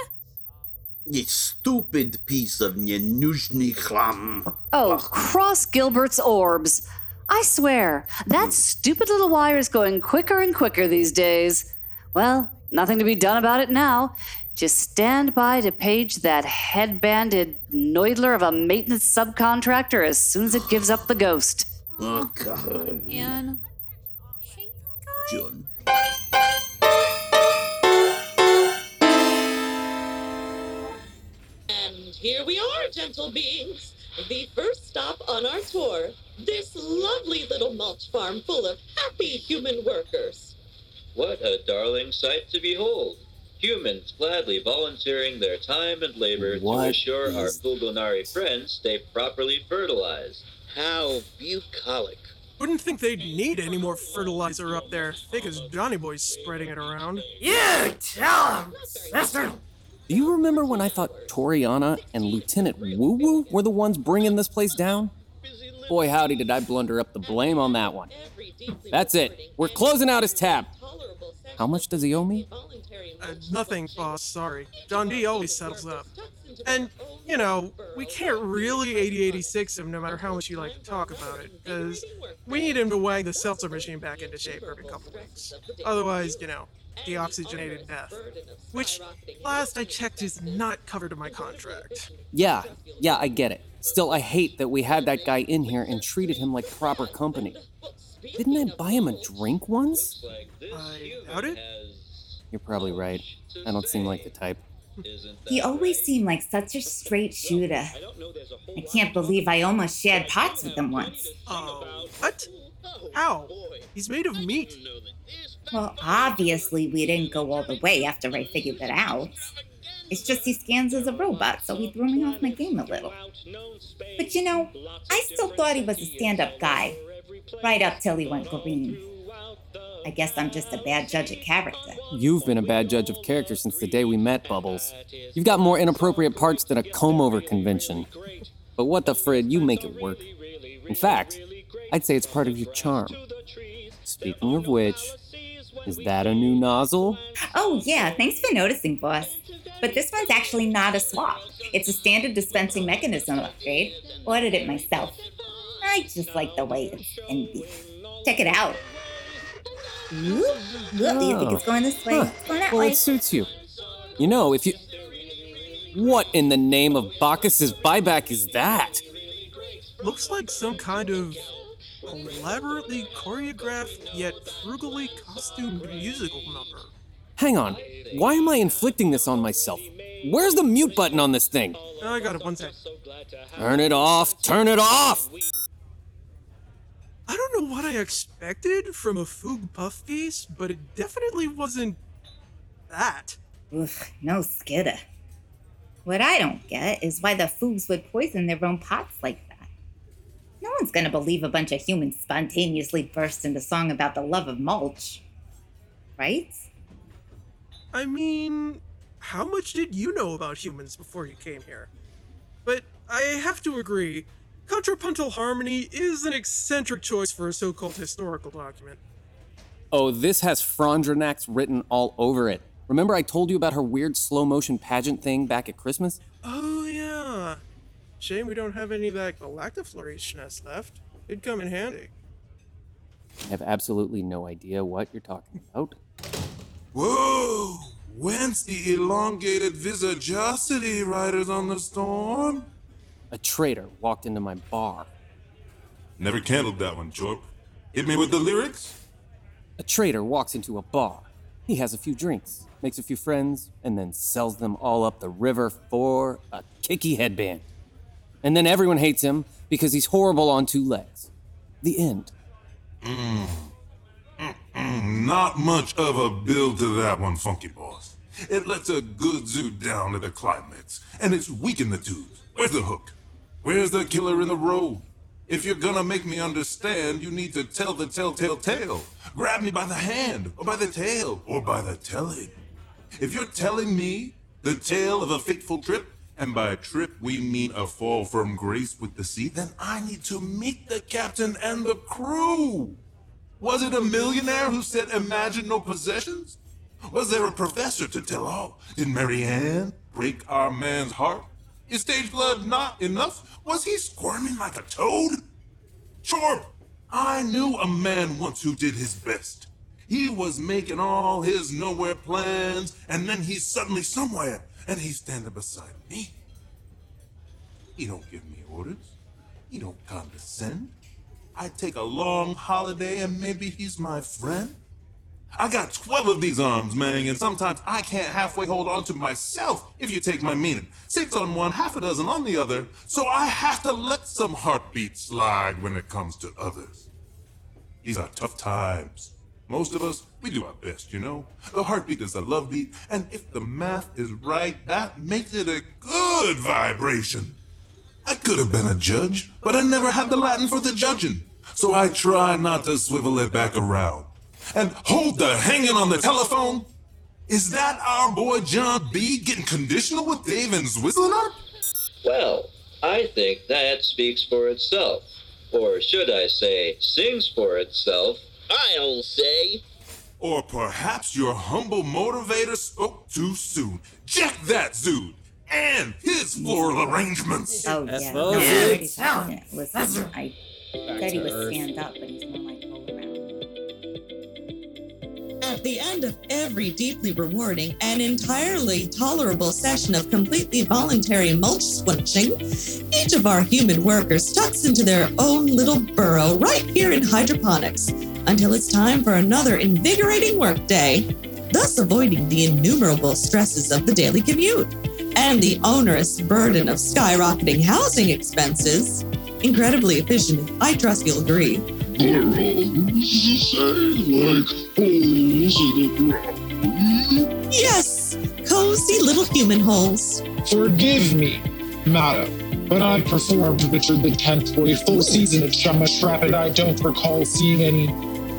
You stupid piece of Nenuzhny chlam. Oh, cross Gilbert's orbs. I swear, that stupid little wire is going quicker and quicker these days. Well, nothing to be done about it now. Just stand by to page that headbanded noidler of a maintenance subcontractor as soon as it gives up the ghost. Oh, God. And John. Here we are, gentle beings. The first stop on our tour. This lovely little mulch farm full of happy human workers. What a darling sight to behold! Humans gladly volunteering their time and labor to What assure our is- Fulgonari friends stay properly fertilized. How bucolic. Wouldn't think they'd need any more fertilizer up there, thick as Johnny Boy's spreading it around. You tell him, sister. Do you remember when I thought Toriana and Lieutenant Woo Woo were the ones bringing this place down? Boy, howdy, did I blunder up the blame on that one. That's it. We're closing out his tab. How much does he owe me? Uh, nothing, boss, sorry. John D always settles up. And, you know, we can't really 8086 him no matter how much you like to talk about it, because we need him to wag the seltzer machine back into shape every couple weeks. Otherwise, you know, deoxygenated death. Which, last I checked, is not covered in my contract. Yeah, yeah, I get it. Still, I hate that we had that guy in here and treated him like proper company. Didn't I buy him a drink once? I doubt it. You're probably right. I don't seem like the type. He always seemed like such a straight shooter. I can't believe I almost shared pots with him once. Oh, what? How? He's made of meat. Well, obviously, we didn't go all the way after I figured that out. It's just he scans as a robot, so he threw me off my game a little. But you know, I still thought he was a stand up guy, right up till he went green. I guess I'm just a bad judge of character. You've been a bad judge of character since the day we met, Bubbles. You've got more inappropriate parts than a comb over convention. But what the frid, you make it work. In fact, I'd say it's part of your charm. Speaking of which, is that a new nozzle? Oh, yeah, thanks for noticing, boss. But this one's actually not a swap. It's a standard dispensing mechanism upgrade. Ordered it myself. I just like the way it's bendy. Check it out. Ooh, look, do you think it's going this way? Huh. It's going that Well, way. it suits you. You know, if you. What in the name of Bacchus's buyback is that? Looks like some kind of elaborately choreographed yet frugally costumed musical number. Hang on. Why am I inflicting this on myself? Where's the mute button on this thing? I got it, one sec. Turn it off! Turn it off! I don't know what I expected from a Foog Puff piece, but it definitely wasn't that. Oof, no skidder. What I don't get is why the fools would poison their own pots like that. No one's gonna believe a bunch of humans spontaneously burst into song about the love of mulch. Right? I mean, how much did you know about humans before you came here? But I have to agree, contrapuntal harmony is an eccentric choice for a so called historical document. Oh, this has Frondonex written all over it. Remember I told you about her weird slow motion pageant thing back at Christmas? Oh, yeah. Shame we don't have any of that galactiflourishness left. It'd come in handy. I have absolutely no idea what you're talking about. Whoa! Whence the elongated visagosity, riders on the storm? A traitor walked into my bar. Never candled that one, Jorp. Hit me with the lyrics? A traitor walks into a bar. He has a few drinks, makes a few friends, and then sells them all up the river for a kicky headband. And then everyone hates him because he's horrible on two legs. The end. Mm. Not much of a build to that one, Funky Boss. It lets a good zoo down to the climax, and it's weak in the tubes. Where's the hook? Where's the killer in the road? If you're gonna make me understand, you need to tell the telltale tale. Grab me by the hand, or by the tail, or by the telling. If you're telling me the tale of a fateful trip, and by a trip we mean a fall from grace with the sea, then I need to meet the captain and the crew. Was it a millionaire who said, Imagine no possessions? Was there a professor to tell all? Did Marianne break our man's heart? Is stage blood not enough? Was he squirming like a toad? Chorp! I knew a man once who did his best. He was making all his nowhere plans, and then he's suddenly somewhere, and he's standing beside me. He don't give me orders. He don't condescend. I take a long holiday and maybe he's my friend. I got 12 of these arms, man, and sometimes I can't halfway hold on to myself, if you take my meaning. Six on one, half a dozen on the other, so I have to let some heartbeats slide when it comes to others. These are tough times. Most of us, we do our best, you know? The heartbeat is a love beat, and if the math is right, that makes it a good vibration. I could have been a judge, but I never had the Latin for the judging, so I try not to swivel it back around. And hold the hanging on the telephone. Is that our boy John B getting conditional with Dave and Swizzling up? Well, I think that speaks for itself. Or should I say, sings for itself. I'll say. Or perhaps your humble motivator spoke too soon. Jack that Zood and his floral arrangements. Oh, yeah. No, I already said it. Listen, I said he would stand up, but he's more like roll around. At the end of every deeply rewarding and entirely tolerable session of completely voluntary mulch switching, each of our human workers tucks into their own little burrow right here in hydroponics until it's time for another invigorating workday. thus avoiding the innumerable stresses of the daily commute and the onerous burden of skyrocketing housing expenses. Incredibly efficient, I trust you'll agree. They're the same, like holes in the ground. Yes, cozy little human holes. Forgive me, madam, but I performed Richard the Tenth for a full season at Shamash Rapid. I don't recall seeing any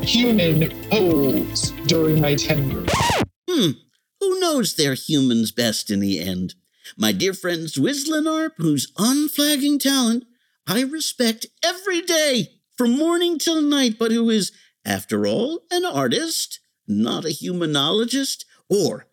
human holes during my tenure. Hmm, who knows their humans best in the end? My dear friend Zwizzlinarp, whose unflagging talent I respect every day from morning till night, but who is, after all, an artist, not a humanologist? Or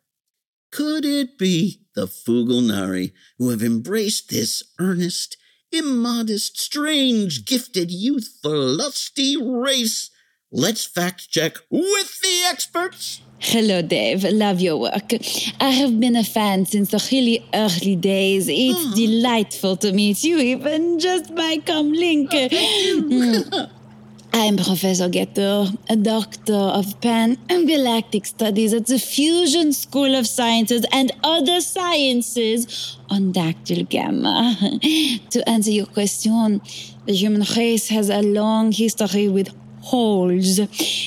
could it be the Fulgonari who have embraced this earnest, immodest, strange, gifted, youthful, lusty race? Let's fact check with the experts. Hello, Dave. Love your work. I have been a fan since the really early days. It's delightful to meet you, even just by com link. Mm. I'm Professor Getter, a doctor of pan and galactic studies at the Fusion School of Sciences and Other Sciences on Dactyl Gamma. (laughs) to answer your question, the human race has a long history with holes.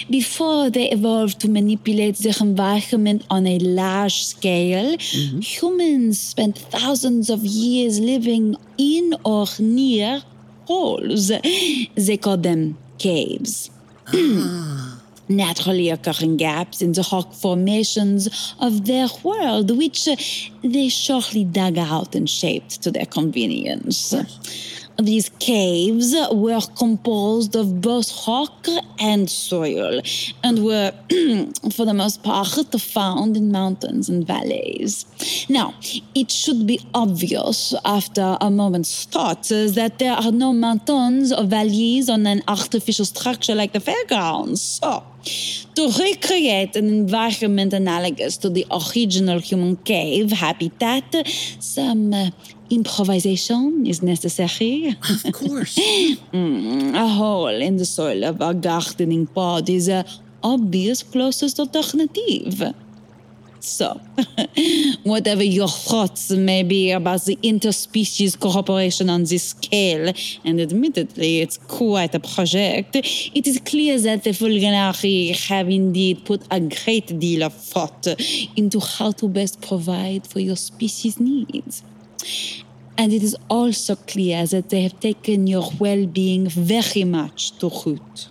Before they evolved to manipulate their environment on a large scale, mm-hmm. humans spent thousands of years living in or near holes. They called them caves. Ah. (clears throat) Naturally occurring gaps in the rock formations of their world, which they shortly dug out and shaped to their convenience. These caves were composed of both rock and soil and were, (clears throat) for the most part, found in mountains and valleys. Now, it should be obvious after a moment's thought that there are no mountains or valleys on an artificial structure like the fairgrounds. So, to recreate an environment analogous to the original human cave habitat, some improvisation is necessary. Of course. (laughs) Mm, a hole in the soil of a gardening pod is a obvious closest alternative. So, (laughs) whatever your thoughts may be about the interspecies cooperation on this scale, and admittedly it's quite a project, it is clear that the Fulgonari have indeed put a great deal of thought into how to best provide for your species' needs. And it is also clear that they have taken your well being very much to root.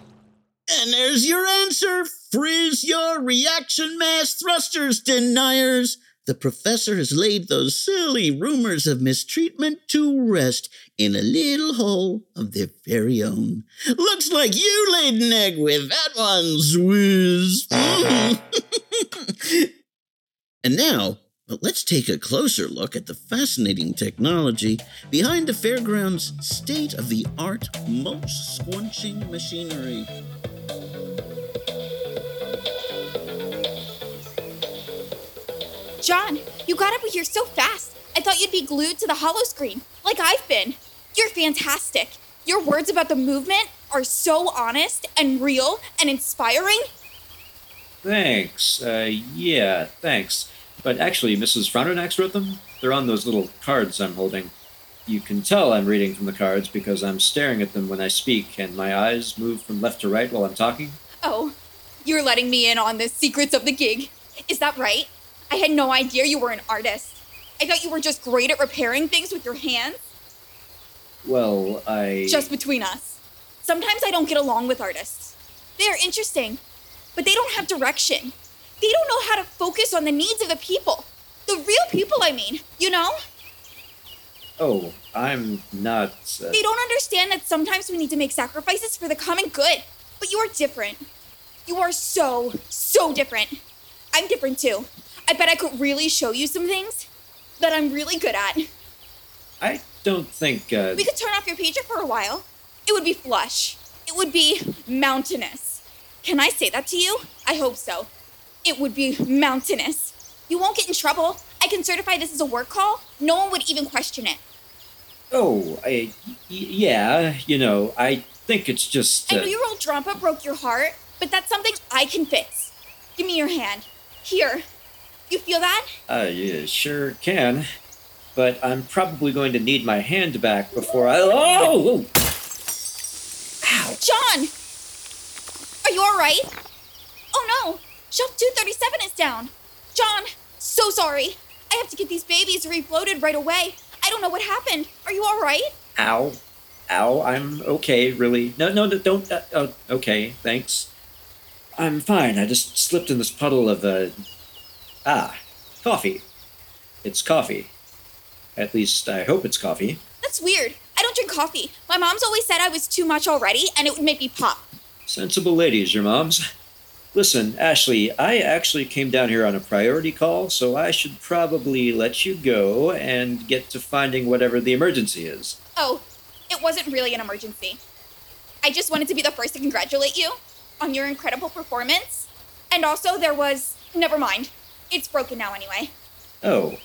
And there's your answer. Frizz your reaction mass thrusters, deniers. The professor has laid those silly rumors of mistreatment to rest in a little hole of their very own. Looks like you laid an egg with that one, Swizz. (laughs) and now, but let's take a closer look at the fascinating technology behind the fairground's state of the art, most squunching machinery. John, you got up here so fast. I thought you'd be glued to the hollow screen, like I've been. You're fantastic. Your words about the movement are so honest and real and inspiring. Thanks. Uh, yeah, thanks. But actually, Mrs. Frondonex wrote them. They're on those little cards I'm holding. You can tell I'm reading from the cards because I'm staring at them when I speak, and my eyes move from left to right while I'm talking. Oh, you're letting me in on the secrets of the gig. Is that right? I had no idea you were an artist. I thought you were just great at repairing things with your hands. Well, I. Just between us. Sometimes I don't get along with artists. They are interesting, but they don't have direction. They don't know how to focus on the needs of the people. The real people, I mean, you know? Oh, I'm not. Uh, They don't understand that sometimes we need to make sacrifices for the common good. But you are different. You are so, so different. I'm different too. I bet I could really show you some things that I'm really good at. I don't think. Uh, We could turn off your pager for a while. It would be flush. It would be mountainous. Can I say that to you? I hope so. It would be mountainous. You won't get in trouble. I can certify this is a work call. No one would even question it. oh, I. y- yeah, you know, I think it's just. I Uh, know your old drama broke your heart, but that's something I can fix. Give me your hand. Here. You feel that? Uh, you sure can. But I'm probably going to need my hand back before I. Oh! Ow! John! Are you alright? Oh no! Shelf 237 is down! John, so sorry. I have to get these babies refloated right away. I don't know what happened. Are you alright? Ow. Ow. I'm okay, really. No, no, no don't. Uh, oh, okay, thanks. I'm fine. I just slipped in this puddle of, uh. Ah, coffee. It's coffee. At least I hope it's coffee. That's weird. I don't drink coffee. My mom's always said I was too much already and it would make me pop. Sensible ladies, your moms. Listen, Ashley, I actually came down here on a priority call, so I should probably let you go and get to finding whatever the emergency is. Oh, it wasn't really an emergency. I just wanted to be the first to congratulate you on your incredible performance. And also, there was. Never mind. It's broken now anyway. Oh,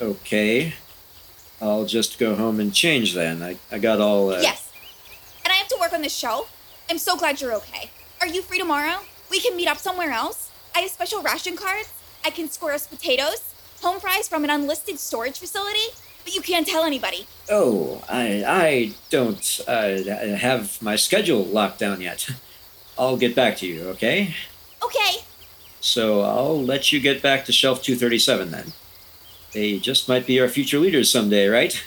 okay. I'll just go home and change then. I, I got all. Uh... Yes. And I have to work on this show. I'm so glad you're okay. Are you free tomorrow? We can meet up somewhere else. I have special ration cards. I can score us potatoes, home fries from an unlisted storage facility, but you can't tell anybody. Oh, I I don't uh, have my schedule locked down yet. I'll get back to you, okay? Okay. So I'll let you get back to shelf 237 then. They just might be our future leaders someday, right?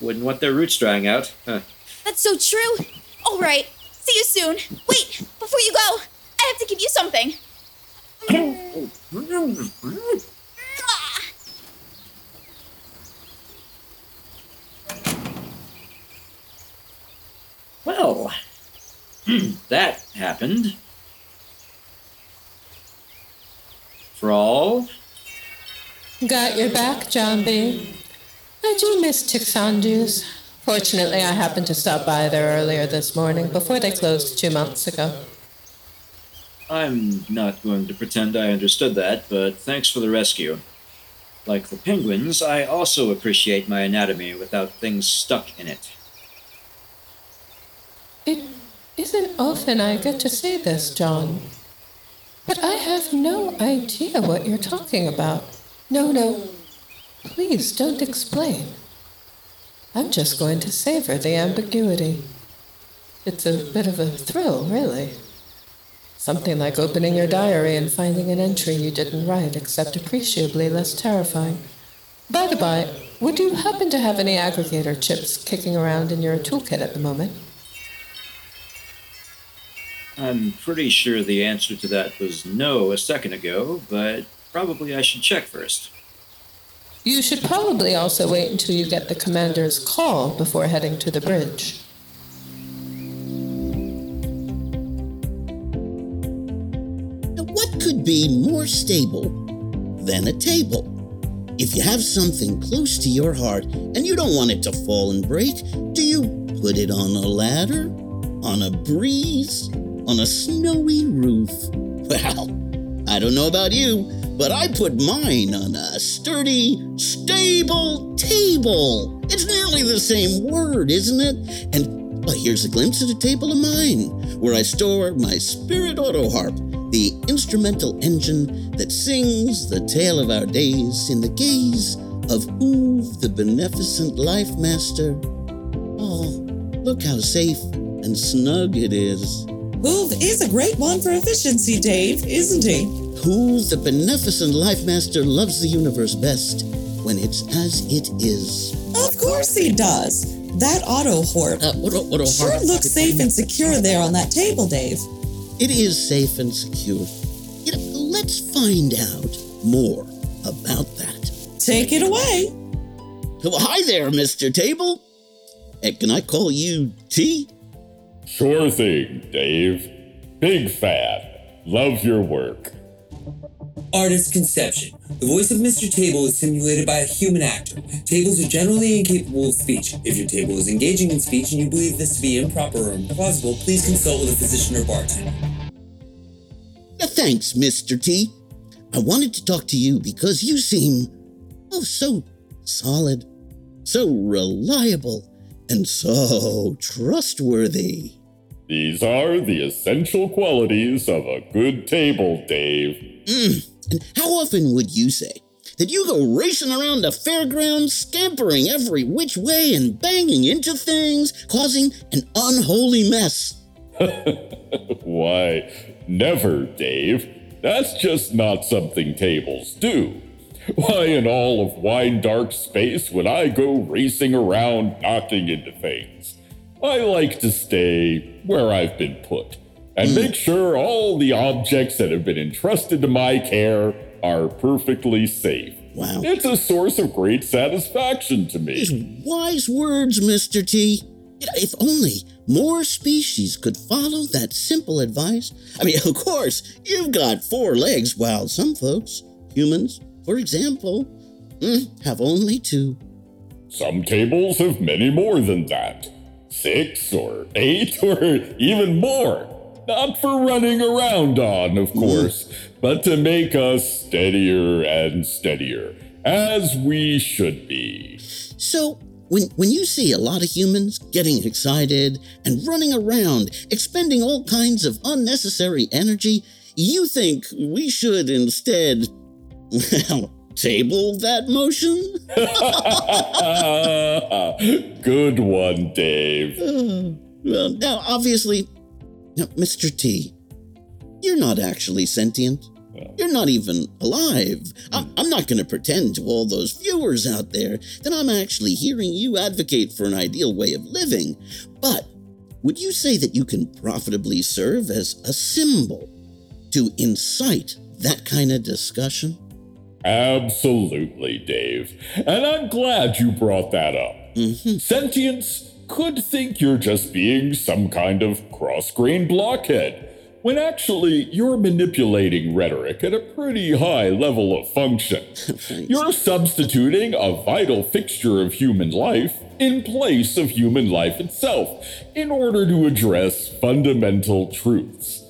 Wouldn't want their roots drying out. Huh. That's so true. All right. See you soon. Wait, before you go, I have to give you something. Well, hmm, that happened. Thrall? Got your back, John B. I do miss Tixandus. Fortunately, I happened to stop by there earlier this morning before they closed two months ago. I'm not going to pretend I understood that, but thanks for the rescue. Like the penguins, I also appreciate my anatomy without things stuck in it. It isn't often I get to say this, John. But I have no idea what you're talking about. No, no. Please don't explain. I'm just going to savor the ambiguity. It's a bit of a thrill, really. Something like opening your diary and finding an entry you didn't write, except appreciably less terrifying. By the by, would you happen to have any aggregator chips kicking around in your toolkit at the moment? I'm pretty sure the answer to that was no a second ago, but probably I should check first. You should probably also wait until you get the commander's call before heading to the bridge. Could be more stable than a table? If you have something close to your heart and you don't want it to fall and break, do you put it on a ladder? On a breeze? On a snowy roof? (laughs) Well, I don't know about you, but I put mine on a sturdy, stable table. It's nearly the same word, isn't it? And well, here's a glimpse of a table of mine, where I store my spirit auto harp, the instrumental engine that sings the tale of our days in the gaze of Oove, the beneficent life master. Oh, look how safe and snug it is. Hoove is a great one for efficiency, Dave, isn't he? Who, the beneficent life master, loves the universe best when it's as it is. Of course he does. That auto horp Uh, auto, auto sure looks safe and secure there on that table, Dave. It is safe and secure. You know, let's find out more about that. Take it away. Well, hi there, Mr. Table. Uh, can I call you T? Sure thing, Dave. Big fan. Love your work. Artist conception. The voice of Mr. Table is simulated by a human actor. Tables are generally incapable of speech. If your table is engaging in speech and you believe this to be improper or implausible, please consult with a physician or bartender. Thanks, Mr. T. I wanted to talk to you because you seem, oh, so solid, so reliable, and so trustworthy. These are the essential qualities of a good table, Dave. Mm, And how often would you say that you go racing around the fairgrounds, scampering every which way and banging into things, causing an unholy mess? (laughs) Why, never, Dave. That's just not something tables do. Why, in all of wine dark space would I go racing around knocking into things? I like to stay where I've been put and make sure all the objects that have been entrusted to my care are perfectly safe. Wow. It's a source of great satisfaction to me. These wise words, Mr. T. If only more species could follow that simple advice. I mean, (laughs) of course, you've got four legs, while some folks, humans, for example, mm, have only two. Some tables have many more than that. Six or eight (laughs) or even more. Not for running around on, of course, but to make us steadier and steadier, as we should be. So, when, when you see a lot of humans getting excited and running around, expending all kinds of unnecessary energy, you think we should instead, well, table that motion? (laughs) Good one, Dave. Uh, well, now, obviously, now, Mr. T, you're not actually sentient. You're not even alive. I'm, hmm. I'm not going to pretend to all those viewers out there that I'm actually hearing you advocate for an ideal way of living. But would you say that you can profitably serve as a symbol to incite that kind of discussion? Absolutely, Dave. And I'm glad you brought that up. Mm-hmm. Sentience could think you're just being some kind of cross grained blockhead, when actually you're manipulating rhetoric at a pretty high level of function. (laughs) you're substituting a vital fixture of human life in place of human life itself in order to address fundamental truths.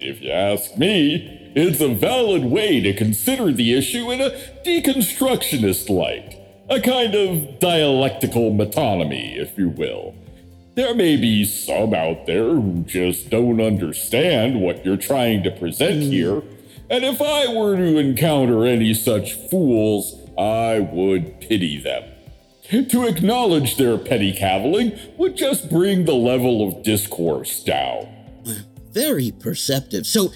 If you ask me, it's a valid way to consider the issue in a deconstructionist light, a kind of dialectical metonymy, if you will. There may be some out there who just don't understand what you're trying to present hmm. here, and if I were to encounter any such fools, I would pity them. To acknowledge their petty cavilling would just bring the level of discourse down. Very perceptive. So,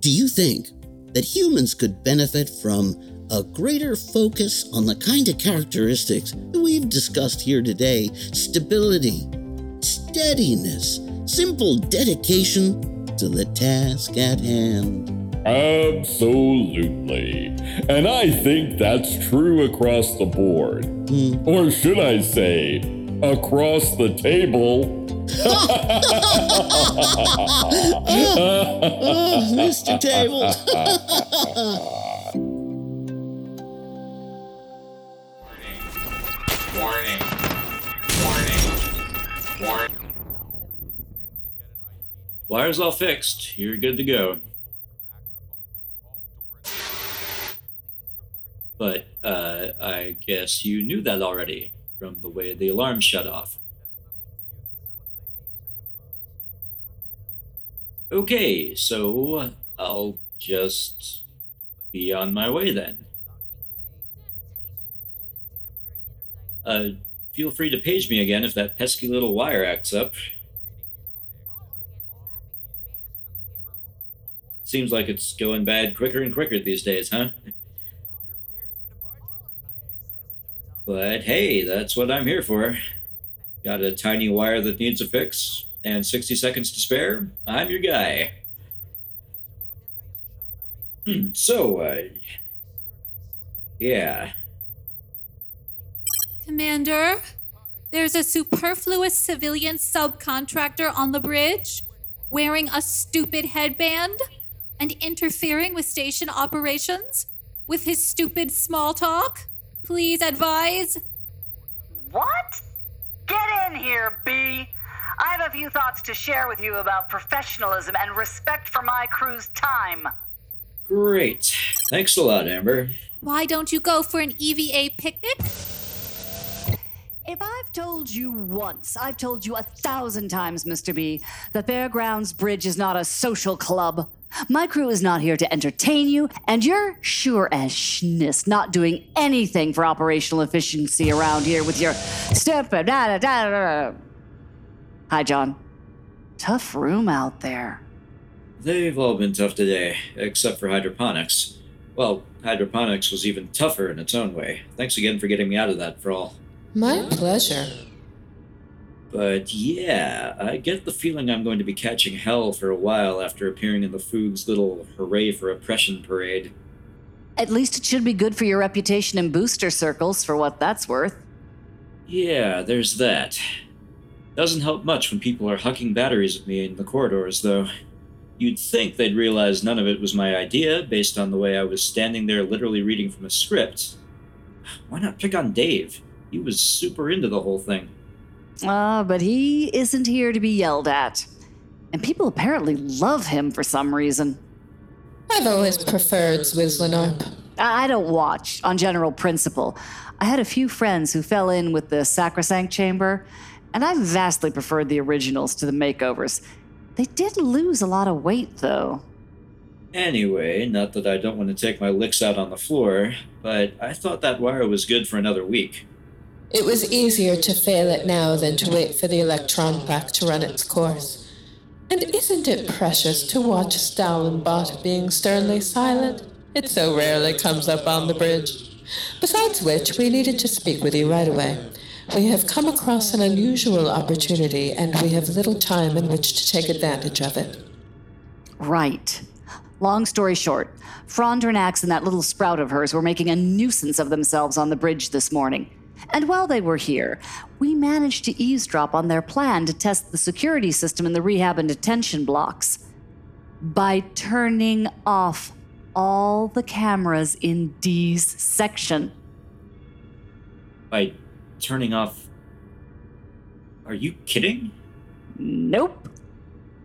do you think that humans could benefit from a greater focus on the kind of characteristics that we've discussed here today stability, steadiness, simple dedication to the task at hand? Absolutely. And I think that's true across the board. Hmm. Or should I say, across the table? (laughs) oh, Mr. Table. (laughs) (laughs) Warning. Warning. Warning. Wire's all fixed. You're good to go. But uh, I guess you knew that already from the way the alarm shut off. Okay, so I'll just be on my way then. Uh, feel free to page me again if that pesky little wire acts up. Seems like it's going bad quicker and quicker these days, huh? But hey, that's what I'm here for. Got a tiny wire that needs a fix and 60 seconds to spare? I'm your guy. Hmm, so, uh. Yeah. Commander, there's a superfluous civilian subcontractor on the bridge wearing a stupid headband and interfering with station operations with his stupid small talk. Please advise. What? Get in here, B. I have a few thoughts to share with you about professionalism and respect for my crew's time. Great. Thanks a lot, Amber. Why don't you go for an EVA picnic? If I've told you once, I've told you a thousand times, Mr. B, the Fairgrounds Bridge is not a social club. My crew is not here to entertain you, and you're sure as schniss not doing anything for operational efficiency around here with your step. Hi, John. Tough room out there. They've all been tough today, except for hydroponics. Well, hydroponics was even tougher in its own way. Thanks again for getting me out of that, Frawl. My pleasure. But yeah, I get the feeling I'm going to be catching hell for a while after appearing in the Foog's little hooray for oppression parade. At least it should be good for your reputation in booster circles, for what that's worth. Yeah, there's that. Doesn't help much when people are hucking batteries at me in the corridors, though. You'd think they'd realize none of it was my idea, based on the way I was standing there literally reading from a script. Why not pick on Dave? He was super into the whole thing. Ah, but he isn't here to be yelled at. And people apparently love him for some reason. I've always preferred Zwizzlinarp. I I don't watch, on general principle. I had a few friends who fell in with the Sacrosanct Chamber, and I vastly preferred the originals to the makeovers. They did lose a lot of weight, though. Anyway, not that I don't want to take my licks out on the floor, but I thought that wire was good for another week. It was easier to fail it now than to wait for the electron pack to run its course. And isn't it precious to watch Stalinbot being sternly silent? It so rarely comes up on the bridge. Besides which, we needed to speak with you right away. We have come across an unusual opportunity, and we have little time in which to take advantage of it. Right. Long story short, Frondonex and that little sprout of hers were making a nuisance of themselves on the bridge this morning. And while they were here, we managed to eavesdrop on their plan to test the security system in the rehab and detention blocks by turning off all the cameras in D's section. By turning off. Are you kidding? Nope.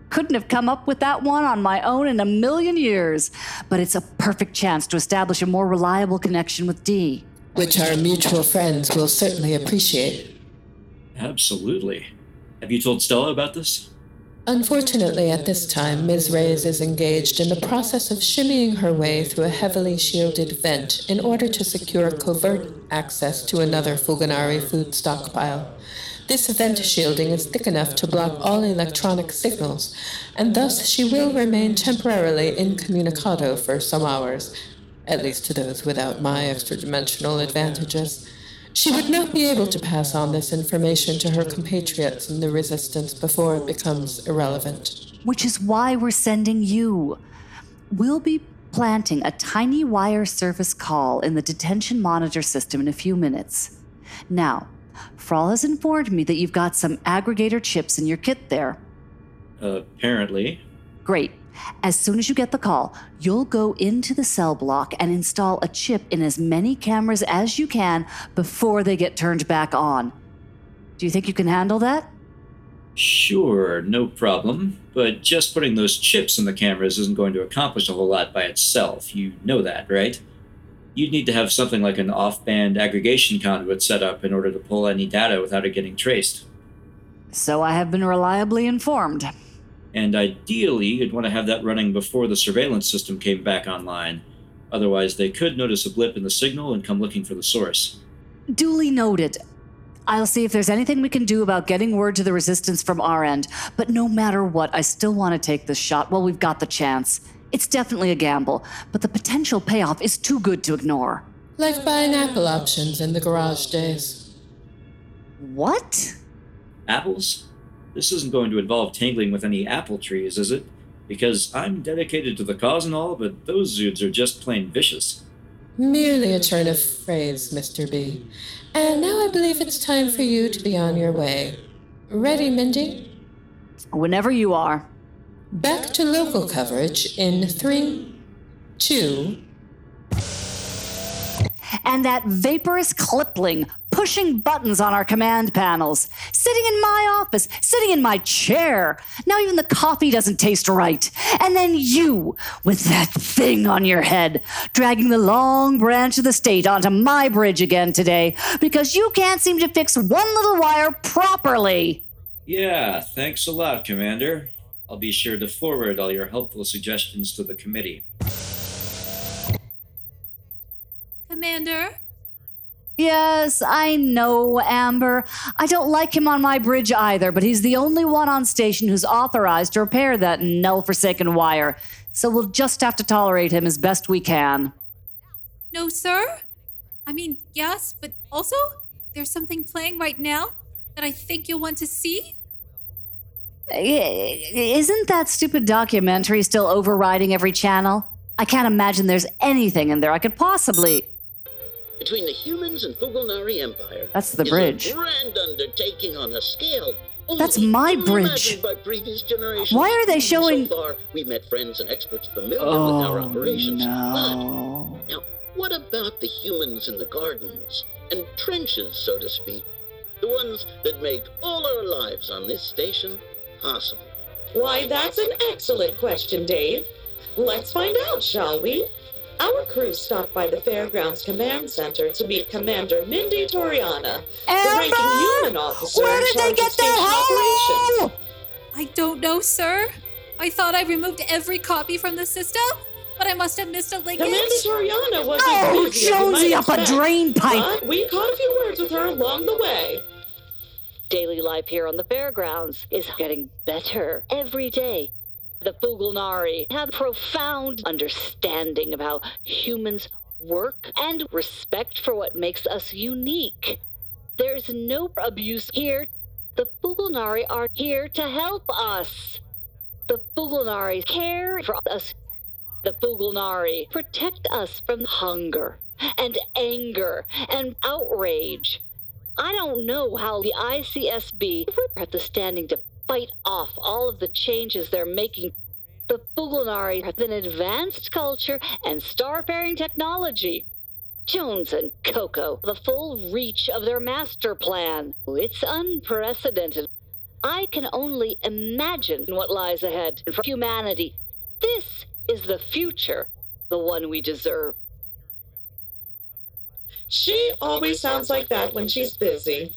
Couldn't have come up with that one on my own in a million years, but it's a perfect chance to establish a more reliable connection with D. Which our mutual friends will certainly appreciate. Absolutely. Have you told Stella about this? Unfortunately, at this time, Ms. Reyes is engaged in the process of shimmying her way through a heavily shielded vent in order to secure covert access to another Fulgonari food stockpile. This vent shielding is thick enough to block all electronic signals, and thus she will remain temporarily incommunicado for some hours, at least to those without my extra dimensional advantages. She would not be able to pass on this information to her compatriots in the Resistance before it becomes irrelevant. Which is why we're sending you. We'll be planting a tiny wire service call in the detention monitor system in a few minutes. Now, Frawl has informed me that you've got some aggregator chips in your kit there. apparently. Great. As soon as you get the call, you'll go into the cell block and install a chip in as many cameras as you can before they get turned back on. Do you think you can handle that? Sure, no problem. But just putting those chips in the cameras isn't going to accomplish a whole lot by itself. You know that, right? You'd need to have something like an off band aggregation conduit set up in order to pull any data without it getting traced. So I have been reliably informed. And ideally, you'd want to have that running before the surveillance system came back online. Otherwise, they could notice a blip in the signal and come looking for the source. Duly noted. I'll see if there's anything we can do about getting word to the resistance from our end, but no matter what, I still want to take this shot while we've got the chance. It's definitely a gamble, but the potential payoff is too good to ignore. Like buying Apple options in the garage days. What? Apples? This isn't going to involve tangling with any apple trees, is it? Because I'm dedicated to the cause and all, but those zoods are just plain vicious. Merely a turn of phrase, Mr. B. And now I believe it's time for you to be on your way. Ready, Mindy? Whenever you are. Back to local coverage in three, two. And that vaporous clipling pushing buttons on our command panels, sitting in my office, sitting in my chair. Now even the coffee doesn't taste right. And then you, with that thing on your head, dragging the long branch of the state onto my bridge again today because you can't seem to fix one little wire properly. Yeah, thanks a lot, Commander. I'll be sure to forward all your helpful suggestions to the committee. Commander? Yes, I know, Amber. I don't like him on my bridge either, but he's the only one on station who's authorized to repair that null forsaken wire. So we'll just have to tolerate him as best we can. No, sir? I mean, yes, but also, there's something playing right now that I think you'll want to see. Isn't that stupid documentary still overriding every channel? I can't imagine there's anything in there I could possibly. Between the humans and Fulgonari Empire. That's the bridge. A grand undertaking on a scale. That's my bridge. By previous generations. Why are they showing- So far, we've met friends and experts familiar with our Oh, operations. no. But now, what about the humans in the gardens and trenches, so to speak? The ones that make all our lives on this station possible. Why, that's an excellent question, Dave. Let's find out, shall we? Our crew stopped by the Fairgrounds Command Center to meet Commander Mindy Toriana, the ranking human officer Where in did they get of station operations. I don't know, sir. I thought I removed every copy from the system, but I must have missed a linkage. Commander Toriana wasn't Oh, busy as you Jonesy might up a expect, drain pipe. But we caught a few words with her along the way. Daily life here on the fairgrounds is getting better every day. The Fulgonari have profound understanding of how humans work and respect for what makes us unique. There's no abuse here. The Fulgonari are here to help us. The Fulgonari care for us. The Fulgonari protect us from hunger and anger and outrage. I don't know how the ICSB have the standing to fight off all of the changes they're making. The Fulgonari have an advanced culture and starfaring technology. Jones and Coco, the full reach of their master plan. It's unprecedented. I can only imagine what lies ahead for humanity. This is the future, the one we deserve. She always sounds like that when she's busy.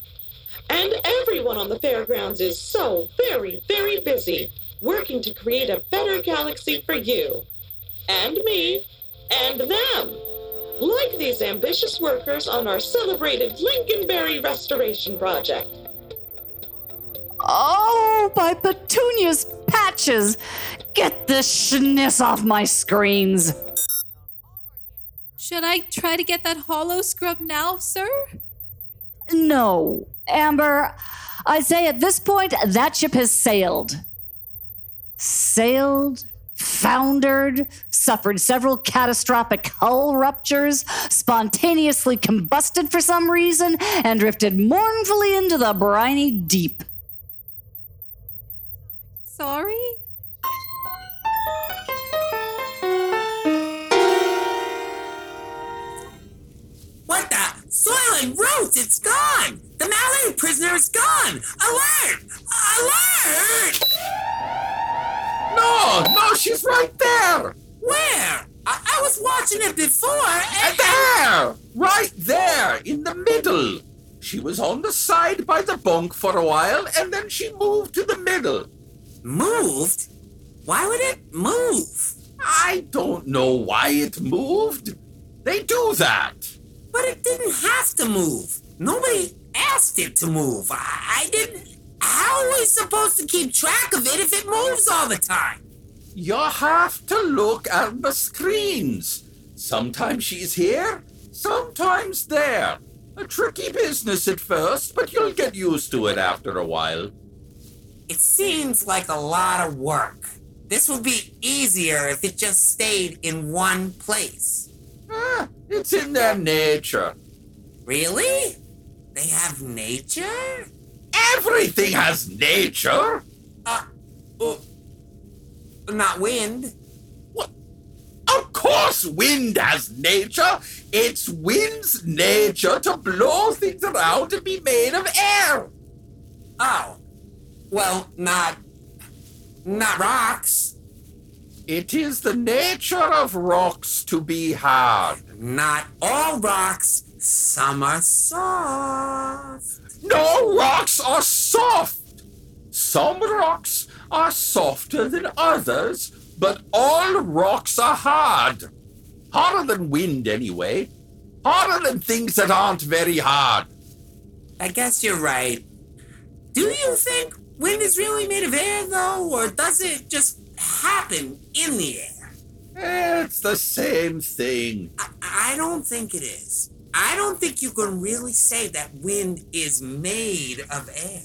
And everyone on the fairgrounds is so very, very busy working to create a better galaxy for you, and me, and them. Like these ambitious workers on our celebrated Lincolnberry Restoration Project. Oh, by petunias patches! Get this schniss off my screens! Should I try to get that hollow scrub now, sir? No, Amber, I'd say at this point that ship has sailed. Sailed, foundered, suffered several catastrophic hull ruptures, spontaneously combusted for some reason, and drifted mournfully into the briny deep. Sorry? Roots, it's gone! The Malay prisoner is gone! Alert! Alert! No, no, she's right there! Where? I, I was watching it before and... There! Right there, in the middle. She was on the side by the bunk for a while, and then she moved to the middle. Moved? Why would it move? I don't know why it moved. They do that. But it didn't have to move. Nobody asked it to move. I, I didn't... How are we supposed to keep track of it if it moves all the time? You have to look at the screens. Sometimes she's here, sometimes there. A tricky business at first, but you'll get used to it after a while. It seems like a lot of work. This would be easier if it just stayed in one place. Ah, it's in their nature. Really? They have nature? Everything has nature. Uh, uh, not wind. What? Of course, wind has nature. It's wind's nature to blow things around and be made of air. Oh. Well, not. not rocks. It is the nature of rocks to be hard. Not all rocks. Some are soft. No rocks are soft. Some rocks are softer than others, but all rocks are hard. Harder than wind, anyway. Harder than things that aren't very hard. I guess you're right. Do you think wind is really made of air, though, or does it just happen in the air? It's the same thing. I don't think it is. I don't think you can really say that wind is made of air.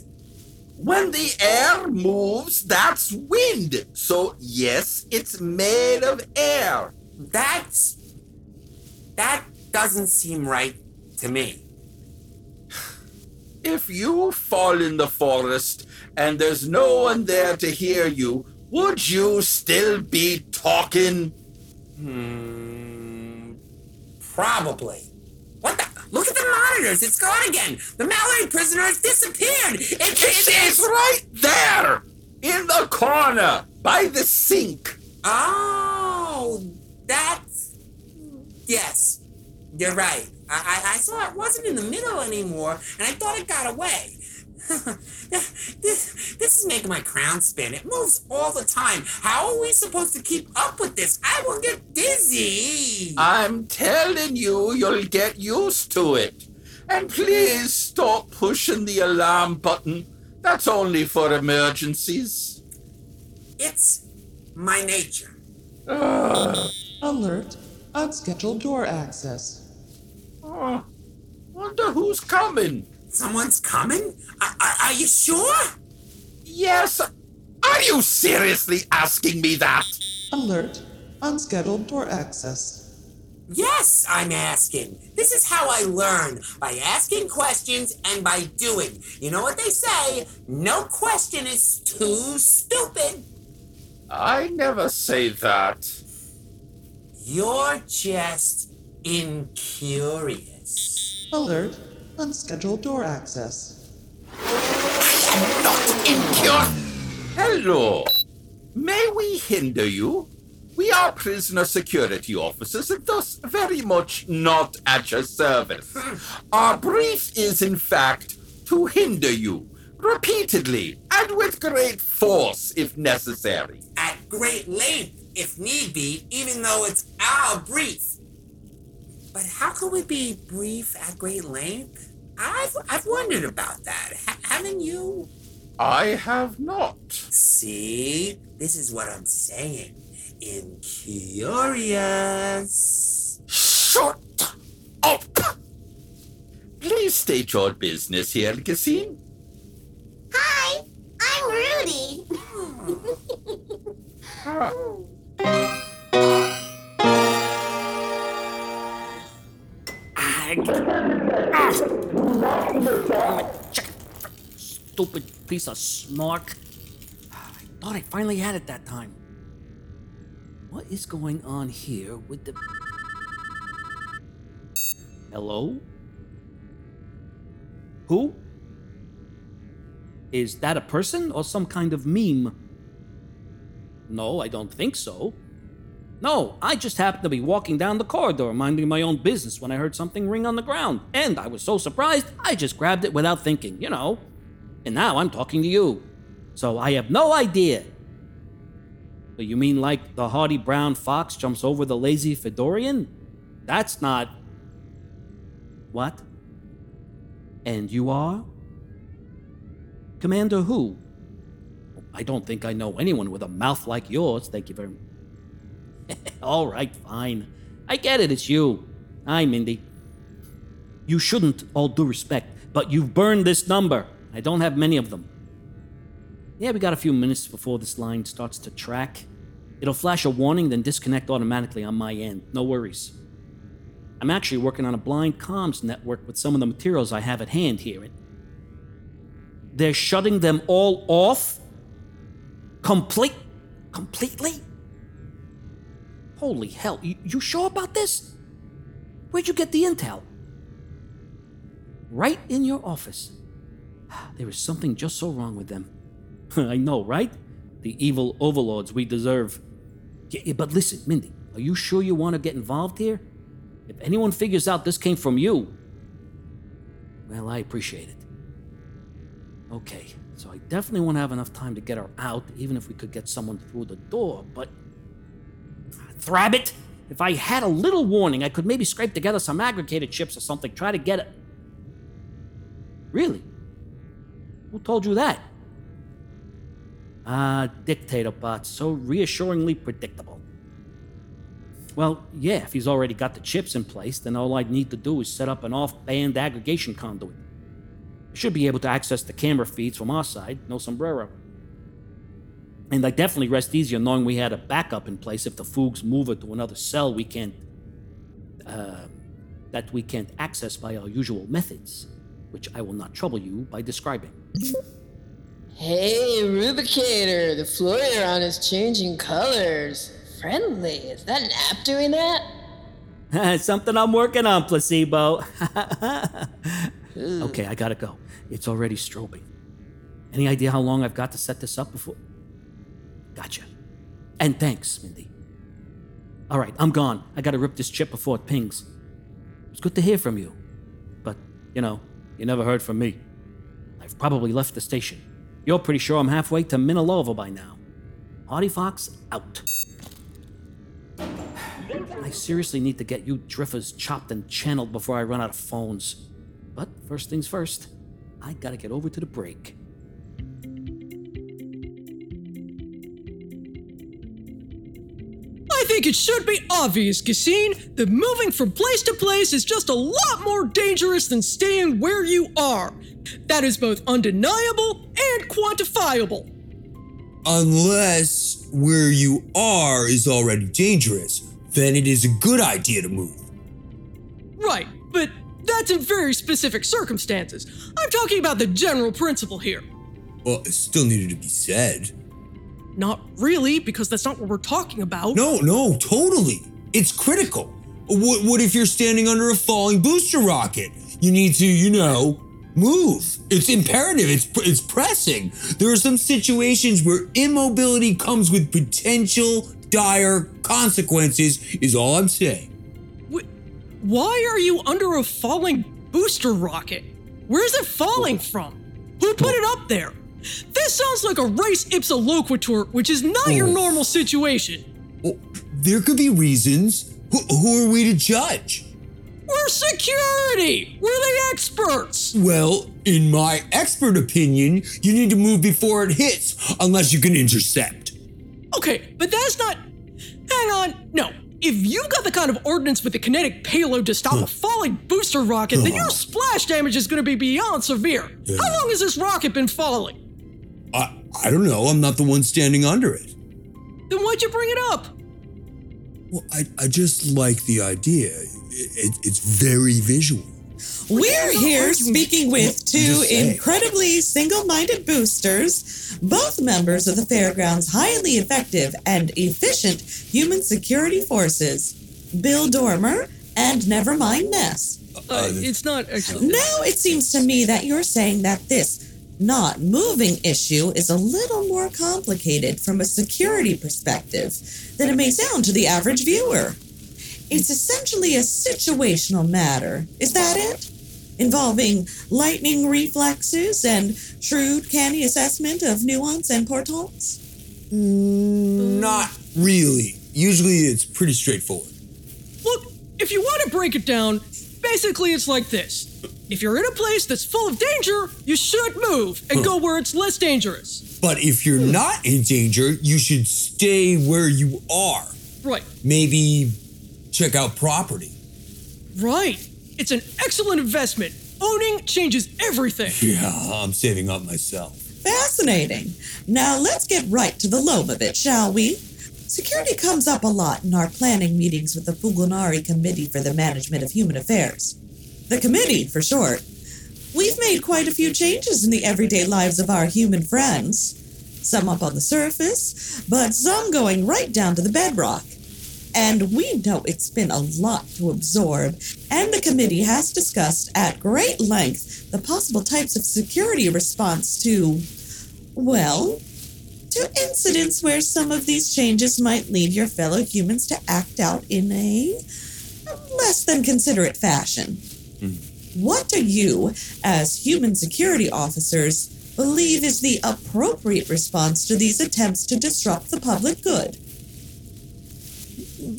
When the air moves, that's wind. So, yes, it's made of air. That's. That doesn't seem right to me. If you fall in the forest and there's no one there to hear you, would you still be talking? Hmm. Probably. What the? Look at the monitors. It's gone again. The Mallory prisoner has disappeared. It, It is right there! In the corner, by the sink. Oh, that's. Yes, you're right. I, I, I saw it wasn't in the middle anymore, and I thought it got away. (laughs) this, this is making my crown spin. It moves all the time. How are we supposed to keep up with this? I will get dizzy. I'm telling you, you'll get used to it. And please stop pushing the alarm button. That's only for emergencies. It's my nature. Ah. Alert. Unscheduled door access. Oh, wonder who's coming. Someone's coming? Are, are, are you sure? Yes. Are you seriously asking me that? Alert. Unscheduled door access. Yes, I'm asking. This is how I learn by asking questions and by doing. You know what they say? No question is too stupid. I never say that. You're just incurious. Alert. Unscheduled door access. Not incur. Hello. May we hinder you? We are prisoner security officers and thus very much not at your service. Our brief is, in fact, to hinder you repeatedly and with great force if necessary. At great length, if need be, even though it's our brief. But how could we be brief at great length? I've, I've wondered about that. Ha- haven't you? I have not. See? This is what I'm saying. Incurious. Shut up! Please state your business here, Cassine. Hi, I'm Rudy. Ah. (laughs) Stupid piece of smark. I thought I finally had it that time. What is going on here with the. Hello? Who? Is that a person or some kind of meme? No, I don't think so. No, I just happened to be walking down the corridor minding my own business when I heard something ring on the ground. And I was so surprised, I just grabbed it without thinking, you know. And now I'm talking to you. So I have no idea. So you mean like the hardy brown fox jumps over the lazy Fedorian? That's not. What? And you are? Commander who? I don't think I know anyone with a mouth like yours, thank you very much. (laughs) All right, fine. I get it, it's you. Hi, Mindy. You shouldn't, all due respect, but you've burned this number. I don't have many of them. Yeah, we got a few minutes before this line starts to track. It'll flash a warning, then disconnect automatically on my end. No worries. I'm actually working on a blind comms network with some of the materials I have at hand here. They're shutting them all off? Complete. completely? Holy hell, you, you sure about this? Where'd you get the intel? Right in your office. (sighs) There is something just so wrong with them. (laughs) I know, right? The evil overlords we deserve. Yeah, but listen, Mindy, are you sure you want to get involved here? If anyone figures out this came from you, well, I appreciate it. Okay, So I definitely won't have enough time to get her out, even if we could get someone through the door. But. Thrabbit! If I had a little warning, I could maybe scrape together some aggregated chips or something, try to get it. Really? Who told you that? Ah, dictator bot, so reassuringly predictable. Well, yeah, if he's already got the chips in place, then all I'd need to do is set up an off band aggregation conduit. I should be able to access the camera feeds from our side, no sombrero. And I definitely rest easier knowing we had a backup in place if the Foogs move her to another cell we can't. Uh, that we can't access by our usual methods, which I will not trouble you by describing. Hey, Rubicator, the Floriron is changing colors. Friendly. Is that an app doing that? (laughs) Something I'm working on, placebo. (laughs) okay, I gotta go. It's already strobing. Any idea how long I've got to set this up before? Gotcha. And thanks, Mindy. All right, I'm gone. I gotta rip this chip before it pings. It's good to hear from you. But, you know, you never heard from me. I've probably left the station. You're pretty sure I'm halfway to Minalova by now. Hardy Fox out. I seriously need to get you driffers chopped and channeled before I run out of phones. But first things first, I gotta get over to the break. Think it should be obvious, Cassine, that moving from place to place is just a lot more dangerous than staying where you are. That is both undeniable and quantifiable. Unless where you are is already dangerous, then it is a good idea to move. Right, but that's in very specific circumstances. I'm talking about the general principle here. Well, it still needed to be said. Not really, because that's not what we're talking about. No, no, totally. It's critical. What, what if you're standing under a falling booster rocket? You need to, you know, move. It's imperative. It's it's pressing. There are some situations where immobility comes with potential dire consequences. Is all I'm saying. Why are you under a falling booster rocket? Where's it falling from? Who put it up there? This sounds like a res ipsa loquitur, which is not your Oh. normal situation. Well, There could be reasons. Who, who are we to judge? We're security! We're the experts! Well, in my expert opinion, you need to move before it hits, unless you can intercept. Okay, but that's not. Hang on. No. If you've got the kind of ordnance with the kinetic payload to stop a falling booster rocket, then your splash damage is going to be beyond severe. How long has this rocket been falling? I, I don't know. I'm not the one standing under it. Then why'd you bring it up? Well, I, I just like the idea. It, it's very visual. We're here speaking with two incredibly single minded boosters, both members of the Fairground's highly effective and efficient human security forces Bill Dormer and Nevermind Ness. Uh, it's not actually. Now it seems to me that you're saying that this not moving issue is a little more complicated from a security perspective than it may sound to the average viewer. It's essentially a situational matter. Is that it? Involving lightning reflexes and shrewd, canny assessment of nuance and portents? Mm. Not really. Usually it's pretty straightforward. Look, if you want to break it down, basically it's like this. If you're in a place that's full of danger, you should move and go where it's less dangerous. But if you're hmm. not in danger, you should stay where you are. Right, Maybe check out property. right. It's an excellent investment. Owning changes everything. (laughs) Yeah, I'm saving up myself. Fascinating. Now let's get right to the lobe of it, shall we? Security comes up a lot in our planning meetings with the Fulgonari Committee for the Management of Human Affairs. The committee, for short. We've made quite a few changes in the everyday lives of our human friends. Some up on the surface, but some going right down to the bedrock. And we know it's been a lot to absorb, and the committee has discussed at great length the possible types of security response to, well, to incidents where some of these changes might lead your fellow humans to act out in a less than considerate fashion. Hmm. What do you, as human security officers, believe is the appropriate response to these attempts to disrupt the public good?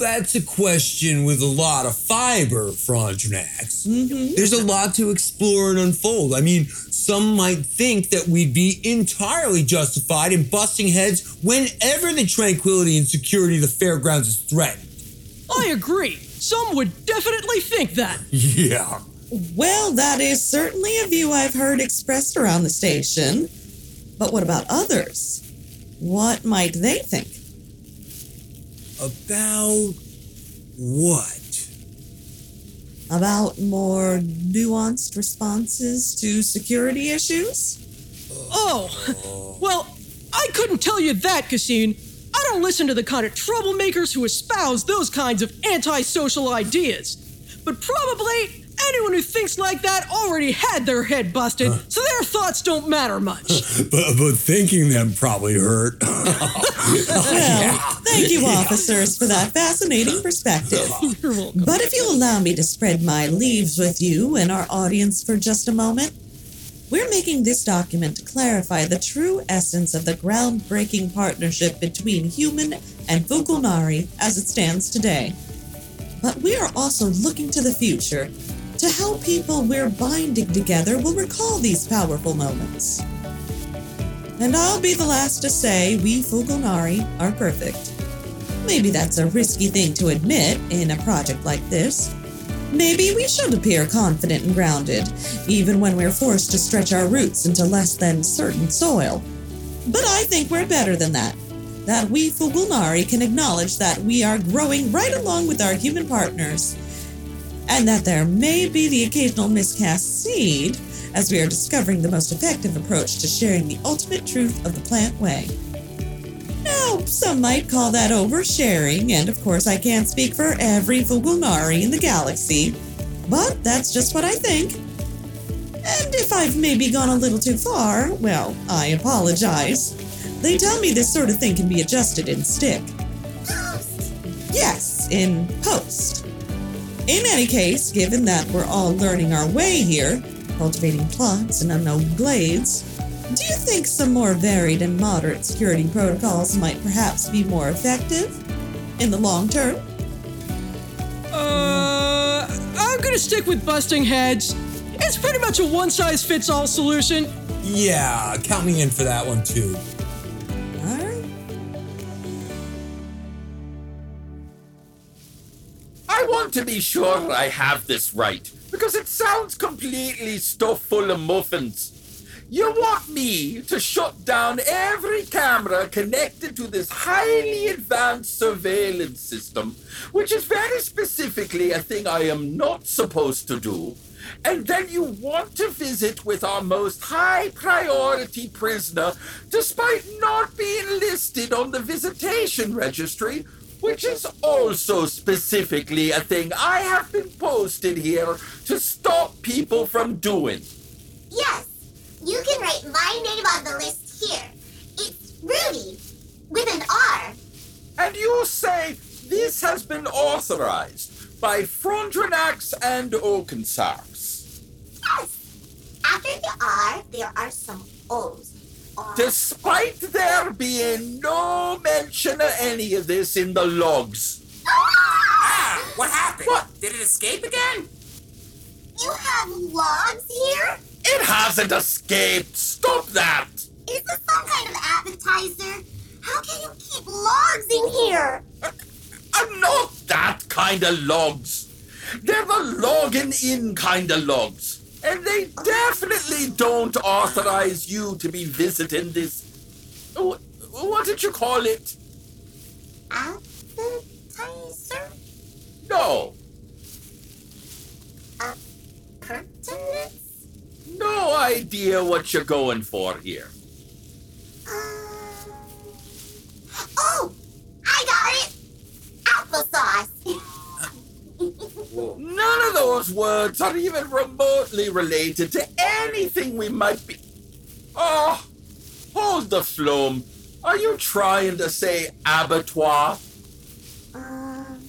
That's a question with a lot of fiber, Frondonex. Mm-hmm. There's a lot to explore and unfold. I mean, some might think that we'd be entirely justified in busting heads whenever the tranquility and security of the fairgrounds is threatened. I agree. Some would definitely think that. Yeah. Well, that is certainly a view I've heard expressed around the station. But what about others? What might they think? About what? About more nuanced responses to security issues? Oh, well, I couldn't tell you that, Cassine. I don't listen to the kind of troublemakers who espouse those kinds of antisocial ideas. But probably anyone who thinks like that already had their head busted, so their thoughts don't matter much. (laughs) But, but thinking them probably hurt. (laughs) Well, thank you, officers, for that fascinating perspective. (laughs) But if you'll allow me to spread my leaves with you and our audience for just a moment, we're making this document to clarify the true essence of the groundbreaking partnership between human and Fulgonari as it stands today. But we are also looking to the future to how people we're binding together will recall these powerful moments. And I'll be the last to say we Fulgonari are perfect. Maybe that's a risky thing to admit in a project like this. Maybe we should appear confident and grounded, even when we're forced to stretch our roots into less than certain soil. But I think we're better than that. That we Fulgonari can acknowledge that we are growing right along with our human partners, and that there may be the occasional miscast seed as we are discovering the most effective approach to sharing the ultimate truth of the plant way. Now, some might call that oversharing, and of course, I can't speak for every Fulgonari in the galaxy, but that's just what I think. And if I've maybe gone a little too far, well, I apologize. They tell me this sort of thing can be adjusted in stick. (gasps) Yes, in post. In any case, given that we're all learning our way here, cultivating plots in unknown glades, do you think some more varied and moderate security protocols might perhaps be more effective in the long term? Uh, I'm gonna stick with busting heads. It's pretty much a one size fits all solution. Yeah, count me in for that one too. To be sure I have this right, because it sounds completely stuffed full of muffins. You want me to shut down every camera connected to this highly advanced surveillance system, which is very specifically a thing I am not supposed to do, and then you want to visit with our most high priority prisoner despite not being listed on the visitation registry, which is also specifically a thing I have been posted here to stop people from doing. Yes, you can write my name on the list here. It's Rudy, with an R. And you say this has been authorized by Frondonex and Oakensarks. Yes. After the R, there are some O's. Despite there being no mention of any of this in the logs. Ah, what happened? What? Did it escape again? You have logs here? It hasn't escaped! Stop that! Is this some kind of appetizer? How can you keep logs in here? I'm not that kind of logs. They're the logging in kind of logs. And they definitely don't authorize you to be visiting this. wh- What did you call it? Appetizer? No. Pertinence? No idea what you're going for here. Uh, oh, I got it! Applesauce. (laughs) None of those words are even remotely related to anything we might be. Oh, hold the phloem. Are you trying to say abattoir? Um,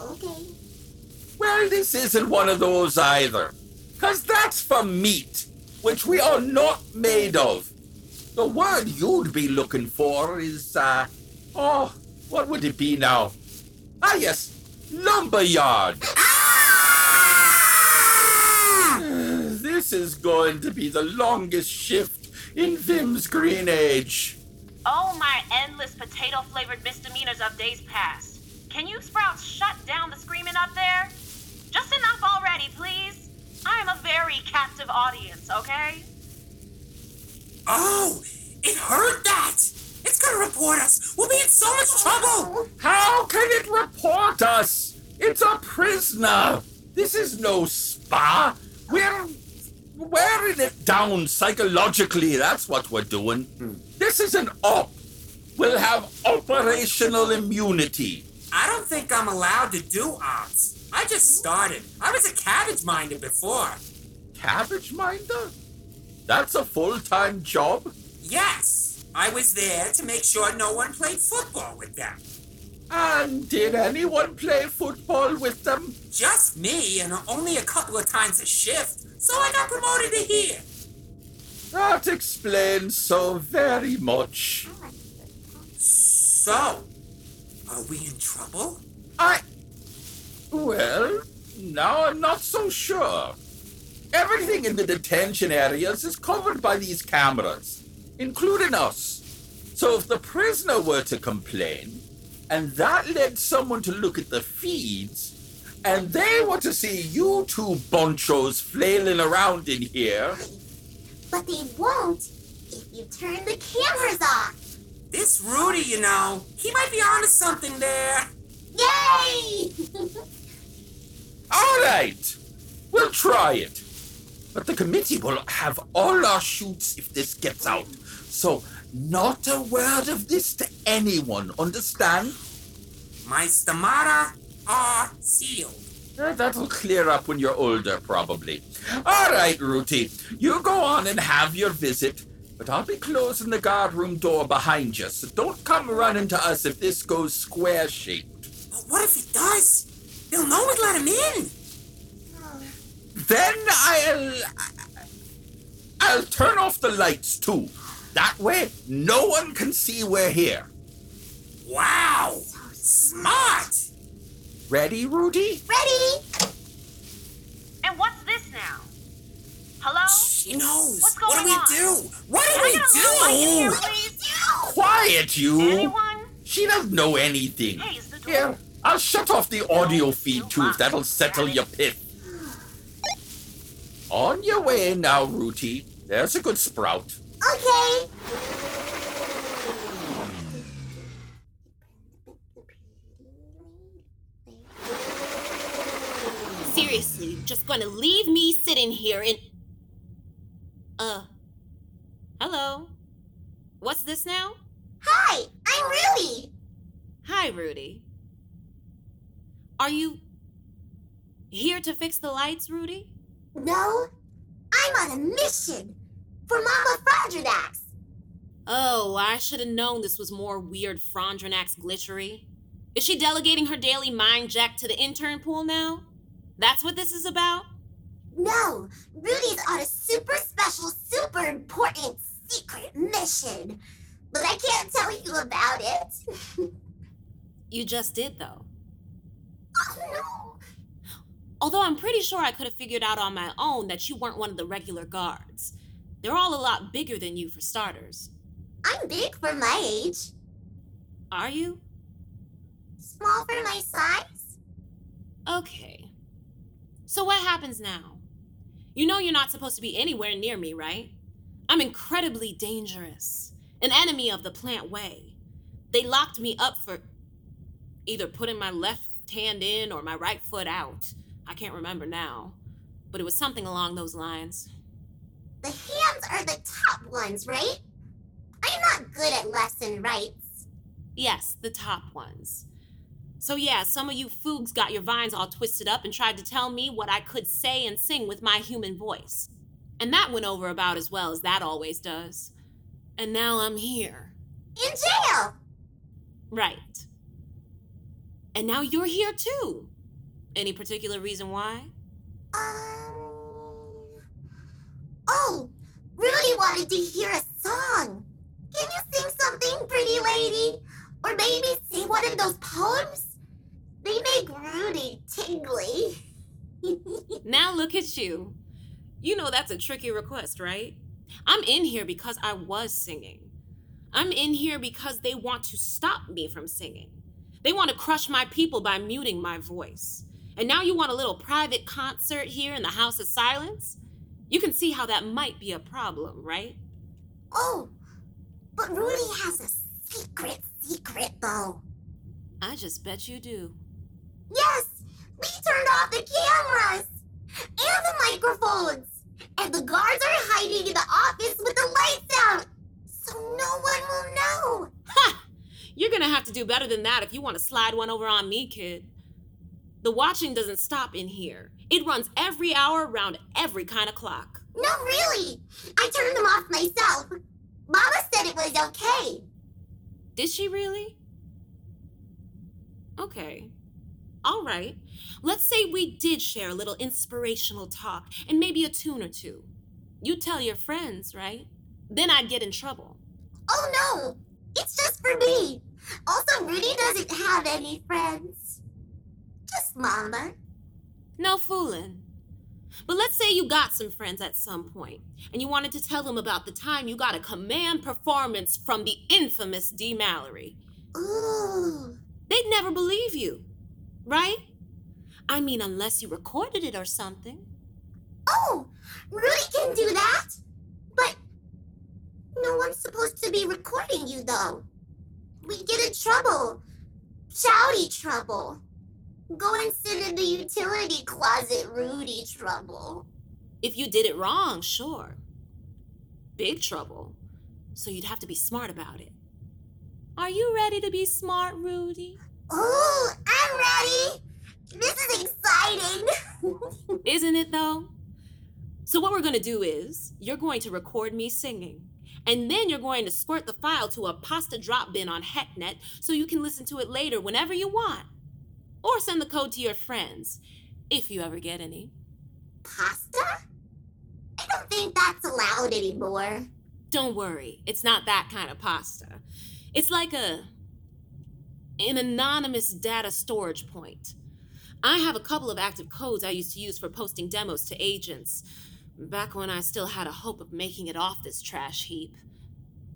okay. Well, this isn't one of those either. Because that's for meat. which we are not made of. The word you'd be looking for is, uh, oh, what would it be now? Ah, yes, lumberyard. Ah! This is going to be the longest shift in Vim's Green Age. Oh, my endless potato flavored misdemeanors of days past. Can you sprouts shut down the screaming up there? Just enough already, please. I am a very captive audience, okay? Oh, it hurt that! It's gonna report us! We'll be in so much trouble! How can it report us? It's a prisoner. This is no spa. We're wearing it down psychologically. That's what we're doing. This is an op. We'll have operational immunity. I don't think I'm allowed to do ops. I just started. I was a cabbage minder before. Cabbage minder? That's a full time job? Yes, I was there to make sure no one played football with them. And did anyone play football with them? Just me, and only a couple of times a shift, so I got promoted to here. That explains so very much. So, are we in trouble? I. Well, now I'm not so sure. Everything in the detention areas is covered by these cameras, including us. So if the prisoner were to complain, and that led someone to look at the feeds, and they were to see you two bonchos flailing around in here, But they won't if you turn the cameras off. This Rudy, you know, he might be onto something there. Yay! (laughs) All right, we'll try it. But the committee will have all our shoots if this gets out. So, not a word of this to anyone, understand? My stomata are sealed. Uh, that'll clear up when you're older, probably. All right, Rudy, you go on and have your visit. But I'll be closing the guardroom door behind you, so don't come running to us if this goes square shaped. But what if it does? They'll know we let him in. Then I'll. I'll turn off the lights too. That way, no one can see we're here. Wow! Smart! Ready, Rudy? Ready? And what's this now? Hello? She knows. What's going what do we on? do? What do we do? little light in here? Quiet, you! Anyone? She doesn't know anything. Hey, is the door- Here, I'll shut off the audio feed too if that'll settle your pith. On your way now, Rudy. There's a good sprout. Okay. Seriously, just gonna leave me sitting here and. Uh. Hello? What's this now? Hi, I'm Rudy. Hi, Rudy. Are you. here to fix the lights, Rudy? No, I'm on a mission for Mama Frondonex. Oh, I should have known this was more weird Frondonex glitchery. Is she delegating her daily mind jack to the intern pool now? That's what this is about? No, Rudy's on a super special, super important secret mission. But I can't tell you about it. (laughs) You just did, though. Oh no. Although I'm pretty sure I could have figured out on my own that you weren't one of the regular guards. They're all a lot bigger than you, for starters. I'm big for my age, Are you? small for my size. Okay. So what happens now? You know you're not supposed to be anywhere near me, right? I'm incredibly dangerous, an enemy of the plant way. They locked me up for either putting my left hand in or my right foot out. I can't remember now, but it was something along those lines. The hands are the top ones, right? I'm not good at lefts and rights. Yes, the top ones. So, yeah, some of you foogs got your vines all twisted up and tried to tell me what I could say and sing with my human voice. And that went over about as well as that always does. And now I'm here. In jail! Right. And now you're here too. Any particular reason why? Um. Oh, Rudy wanted to hear a song. Can you sing something, pretty lady? Or maybe say one of those poems? They make Rudy tingly. (laughs) Now look at you. You know that's a tricky request, right? I'm in here because I was singing. I'm in here because they want to stop me from singing. They want to crush my people by muting my voice. And now you want a little private concert here in the House of Silence? You can see how that might be a problem, right? Oh, but Rudy has a secret secret, though. I just bet you do. Yes, we turned off the cameras and the microphones. And the guards are hiding in the office with the lights out. So no one will know. Ha! You're gonna have to do better than that if you want to slide one over on me, kid. The watching doesn't stop in here. It runs every hour around every kind of clock. No, really. I turned them off myself. Mama said it was okay. Did she really? Okay. All right. Let's say we did share a little inspirational talk and maybe a tune or two. You tell your friends, right? Then I'd get in trouble. Oh no, it's just for me. Also, Rudy doesn't have any friends. Just Mama. No fooling. But let's say you got some friends at some point and you wanted to tell them about the time you got a command performance from the infamous D. Mallory. Ooh. They'd never believe you, right? I mean, unless you recorded it or something. Oh, Rudy can do that. But no one's supposed to be recording you, though. We get in trouble. Shouty trouble. Go and sit in the utility closet, Rudy trouble. If you did it wrong, sure. Big trouble. So you'd have to be smart about it. Are you ready to be smart, Rudy? Ooh, I'm ready. This is exciting. (laughs) Isn't it though? So what we're going to do is you're going to record me singing. And then you're going to squirt the file to a pasta drop bin on HeckNet so you can listen to it later whenever you want. Or send the code to your friends, if you ever get any. Pasta? I don't think that's allowed anymore. Don't worry, it's not that kind of pasta. It's like a an anonymous data storage point. I have a couple of active codes I used to use for posting demos to agents, back when I still had a hope of making it off this trash heap.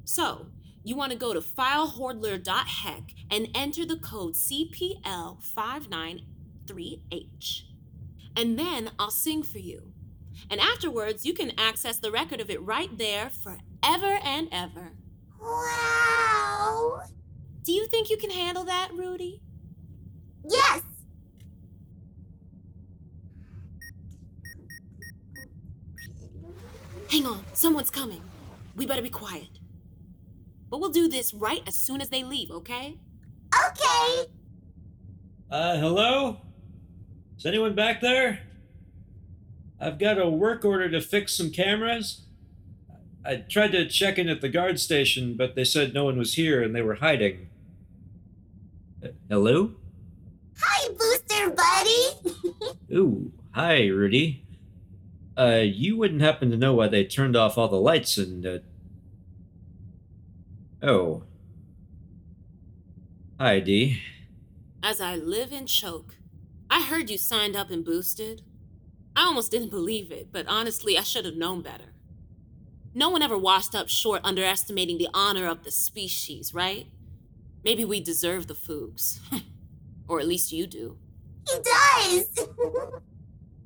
So, you want to go to filehoardler.heck and enter the code CPL593H. And then I'll sing for you. And afterwards, you can access the record of it right there forever and ever. Wow. Do you think you can handle that, Rudy? Yes. Hang on, someone's coming. We better be quiet. But we'll do this right as soon as they leave, okay? Okay. Uh, hello? Is anyone back there? I've got a work order to fix some cameras. I tried to check in at the guard station, but they said no one was here and they were hiding. Uh, hello? Hi, Booster Buddy. (laughs) Ooh, hi, Rudy. Uh, you wouldn't happen to know why they turned off all the lights and, uh... Oh. Hi, Dee. As I live and choke. I heard you signed up and boosted. I almost didn't believe it, but honestly, I should have known better. No one ever washed up short underestimating the honor of the species, right? Maybe we deserve the Fugs. (laughs) or at least you do. He does. (laughs)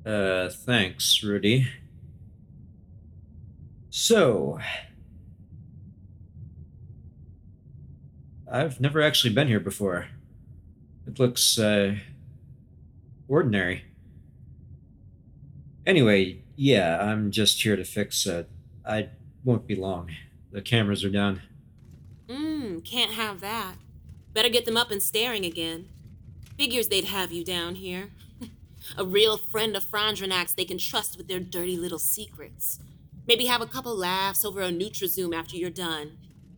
Uh, thanks, Rudy. So, I've never actually been here before. It looks, uh, ordinary. Anyway, yeah, I'm just here to fix it. I won't be long. The cameras are down. Mmm, can't have that. Better get them up and staring again. Figures they'd have you down here. (laughs) a real friend of Frondonex's they can trust with their dirty little secrets. Maybe have a couple laughs over a NutraZoom after you're done.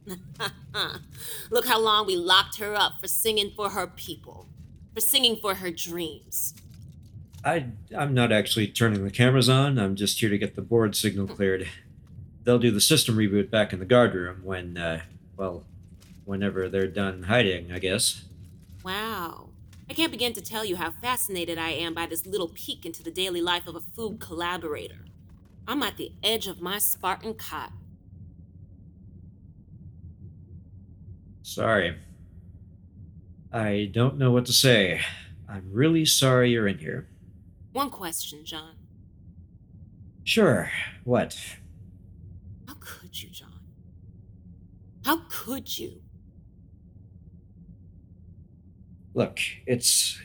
(laughs) Look how long we locked her up for singing for her people, for singing for her dreams. I, I'm not actually turning the cameras on. I'm just here to get the board signal cleared. they'll do the system reboot back in the guard room when, uh, well, whenever they're done hiding, I guess. Wow. I can't begin to tell you how fascinated I am by this little peek into the daily life of a food collaborator. I'm at the edge of my Spartan cot. Sorry. I don't know what to say. I'm really sorry you're in here. One question, John. Sure. What? How could you, John? How could you? Look, it's.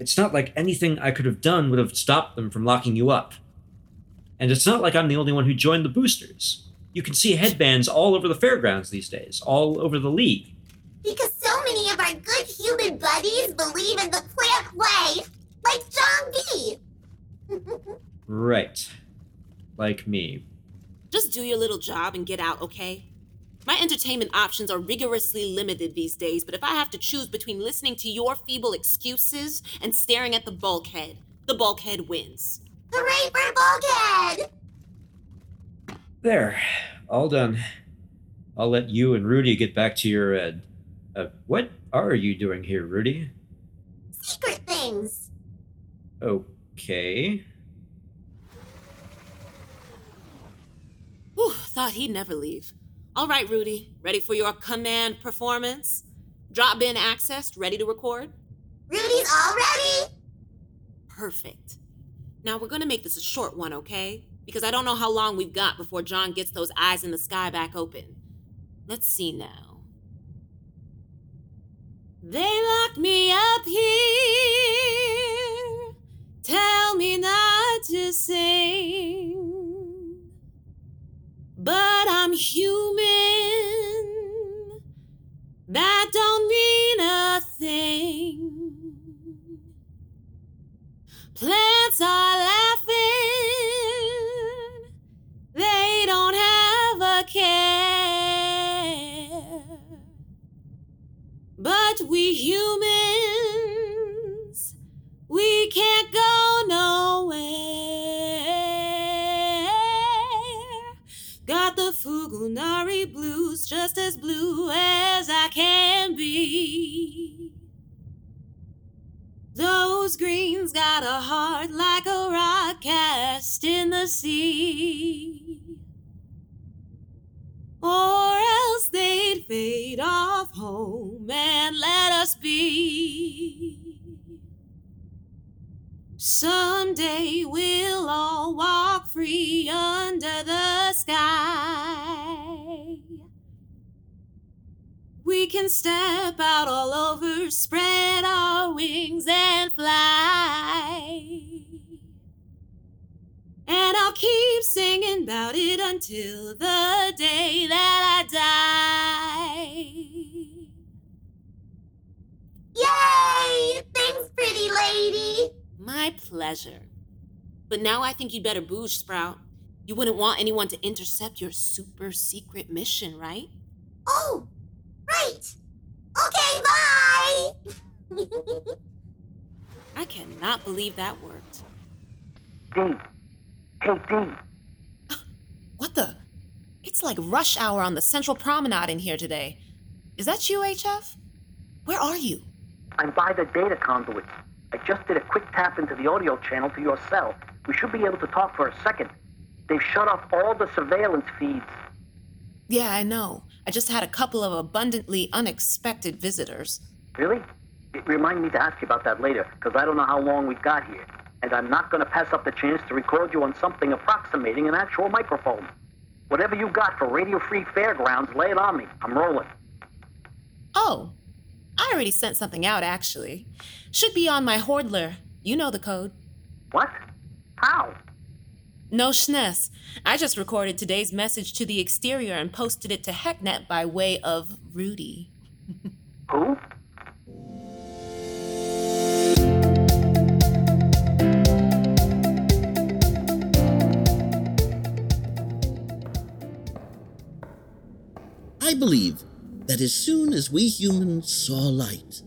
It's not like anything I could have done would have stopped them from locking you up. And it's not like I'm the only one who joined the boosters. You can see headbands all over the fairgrounds these days, all over the league. Because so many of our good human buddies believe in the plant way, like John B. Right. Like me. Just do your little job and get out, okay? My entertainment options are rigorously limited these days, but if I have to choose between listening to your feeble excuses and staring at the bulkhead, the bulkhead wins. Hooray for Bulkhead! There. All done. I'll let you and Rudy get back to your, uh, uh, what are you doing here, Rudy? Secret things. Okay. Whew, thought he'd never leave. All right, Rudy, ready for your command performance? Drop bin accessed, ready to record? Rudy's all ready. Perfect. Now we're gonna make this a short one, okay? Because I don't know how long we've got before John gets those eyes in the sky back open. Let's see now. They locked me up here. Tell me not to sing. But I'm human. That don't mean a thing. Plants are laughing. Care. But we humans, we can't go nowhere. Got the Fulgonari blues just as blue as I can be. Those greens got a heart like a rock cast in the sea. Or else they'd fade off home and let us be. Someday we'll all walk free under the sky. We can step out all over, spread our wings and fly. And I'll keep singing about it until the day that I die. Yay! Thanks, pretty lady. My pleasure. But now I think you'd better booge, Sprout. You wouldn't want anyone to intercept your super secret mission, right? Oh, right. Okay, bye. (laughs) I cannot believe that worked. D. (gasps) What the? It's like rush hour on the Central Promenade in here today. Is that you, HF? Where are you? I'm by the data conduit. I just did a quick tap into the audio channel to your cell. We should be able to talk for a second. They've shut off all the surveillance feeds. Yeah, I know. I just had a couple of abundantly unexpected visitors. Really? Remind me to ask you about that later, because I don't know how long we've got here. And I'm not going to pass up the chance to record you on something approximating an actual microphone. Whatever you got for Radio Free Fairgrounds, lay it on me. I'm rolling. Oh, I already sent something out, actually. Should be on my Hordler. You know the code. What? How? No schness. I just recorded today's message to the exterior and posted it to HeckNet by way of Rudy. (laughs) Who? I believe that as soon as we humans saw light,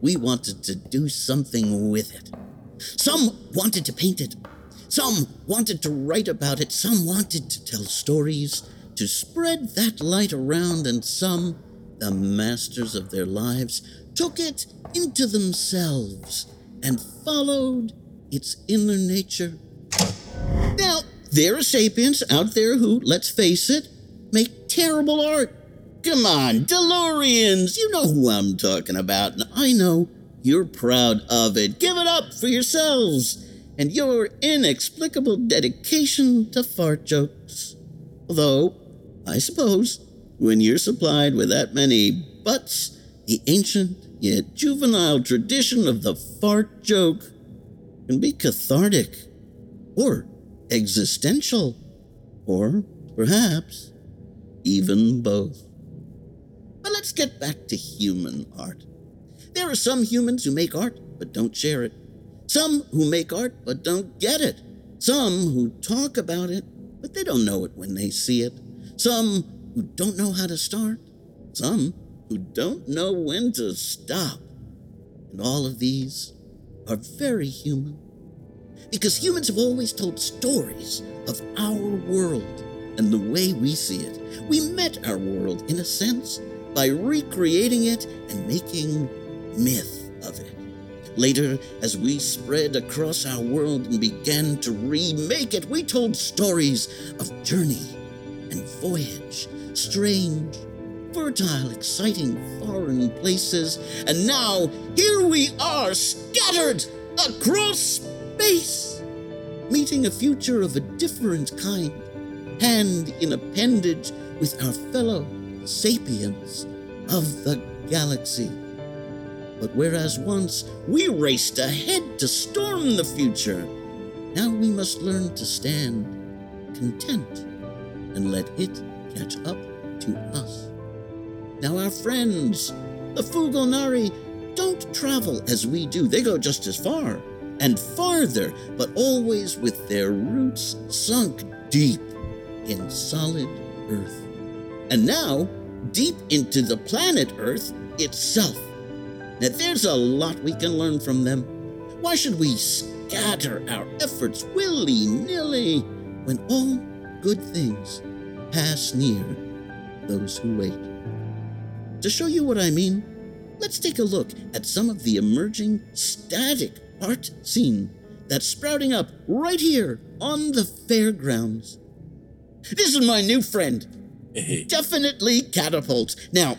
we wanted to do something with it. Some wanted to paint it, Some wanted to write about it, some wanted to tell stories, to spread that light around, and some, the masters of their lives, took it into themselves and followed its inner nature. Now, there are sapiens out there who, let's face it, make terrible art. Come on, DeLoreans, you know who I'm talking about, and I know you're proud of it. Give it up for yourselves and your inexplicable dedication to fart jokes. Although, I suppose, when you're supplied with that many butts, the ancient yet juvenile tradition of the fart joke can be cathartic or existential, or perhaps even both. But let's get back to human art. There are some humans who make art but don't share it, some who make art but don't get it, some who talk about it but they don't know it when they see it, some who don't know how to start, some who don't know when to stop. And all of these are very human. Because humans have always told stories of our world and the way we see it. We met our world, in a sense, by recreating it and making myth of it. Later, as we spread across our world and began to remake it, we told stories of journey and voyage, strange, fertile, exciting foreign places. And now, here we are, scattered across space, meeting a future of a different kind, hand in appendage with our fellow sapiens of the galaxy. But whereas once we raced ahead to storm the future, now we must learn to stand content and let it catch up to us. Now, our friends, the Fulgonari, don't travel as we do. They go just as far and farther, but always with their roots sunk deep in solid Earth. And now, deep into the planet Earth itself. Now, there's a lot we can learn from them. Why should we scatter our efforts willy nilly when all good things pass near those who wait? To show you what I mean, let's take a look at some of the emerging static art scene that's sprouting up right here on the fairgrounds. This is my new friend. Definitely catapults. Now,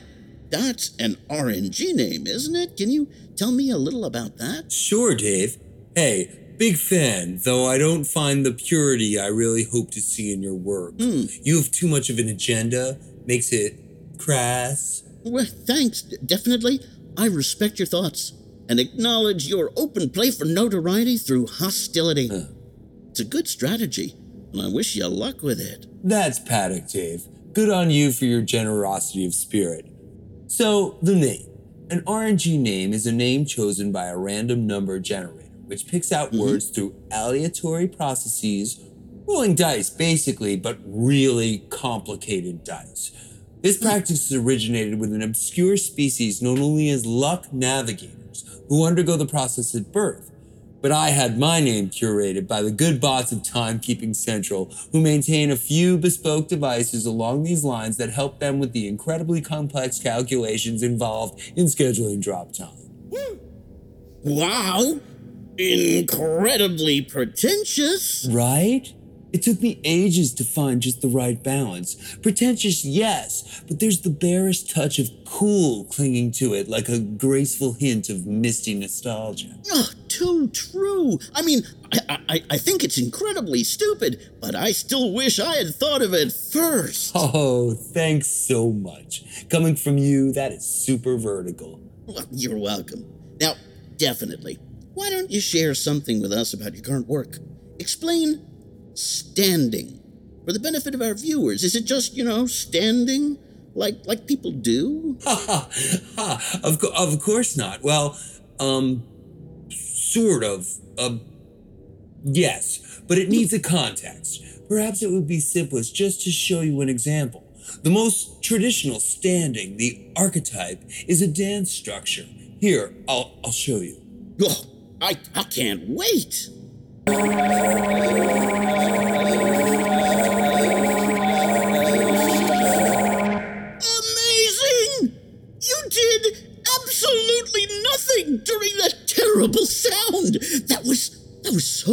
that's an RNG name, isn't it? Can you tell me a little about that? Sure, Dave. Hey, big fan, though I don't find the purity I really hope to see in your work. Hmm. You have too much of an agenda, makes it crass. Well, thanks. Definitely. I respect your thoughts and acknowledge your open play for notoriety through hostility. It's a good strategy, and I wish you luck with it. That's Paddock, Dave. Good on you for your generosity of spirit. So, the name. An RNG name is a name chosen by a random number generator, which picks out mm-hmm. words through aleatory processes, rolling dice, basically, but really complicated dice. This mm. practice is originated with an obscure species known only as luck navigators, who undergo the process at birth. But I had my name curated by the good bots of Timekeeping Central, who maintain a few bespoke devices along these lines that help them with the incredibly complex calculations involved in scheduling drop time. Wow! Incredibly pretentious. Right? It took me ages to find just the right balance. Pretentious, yes, but there's the barest touch of cool clinging to it, like a graceful hint of misty nostalgia. Oh, too true. I mean, I, I, I think it's incredibly stupid, but I still wish I had thought of it first. Oh, thanks so much. Coming from you, that is super vertical. Well, you're welcome. Now, definitely, why don't you share something with us about your current work? Explain standing for the benefit of our viewers. Is it just, you know, standing like like people do? Ha, (laughs) of, co- of course not. Well, um, sort of. Um, yes, but it needs a context. Perhaps it would be simplest just to show you an example. The most traditional standing, the archetype, is a dance structure. Here, I'll, I'll show you. Oh, I, I can't wait.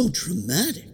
So dramatic.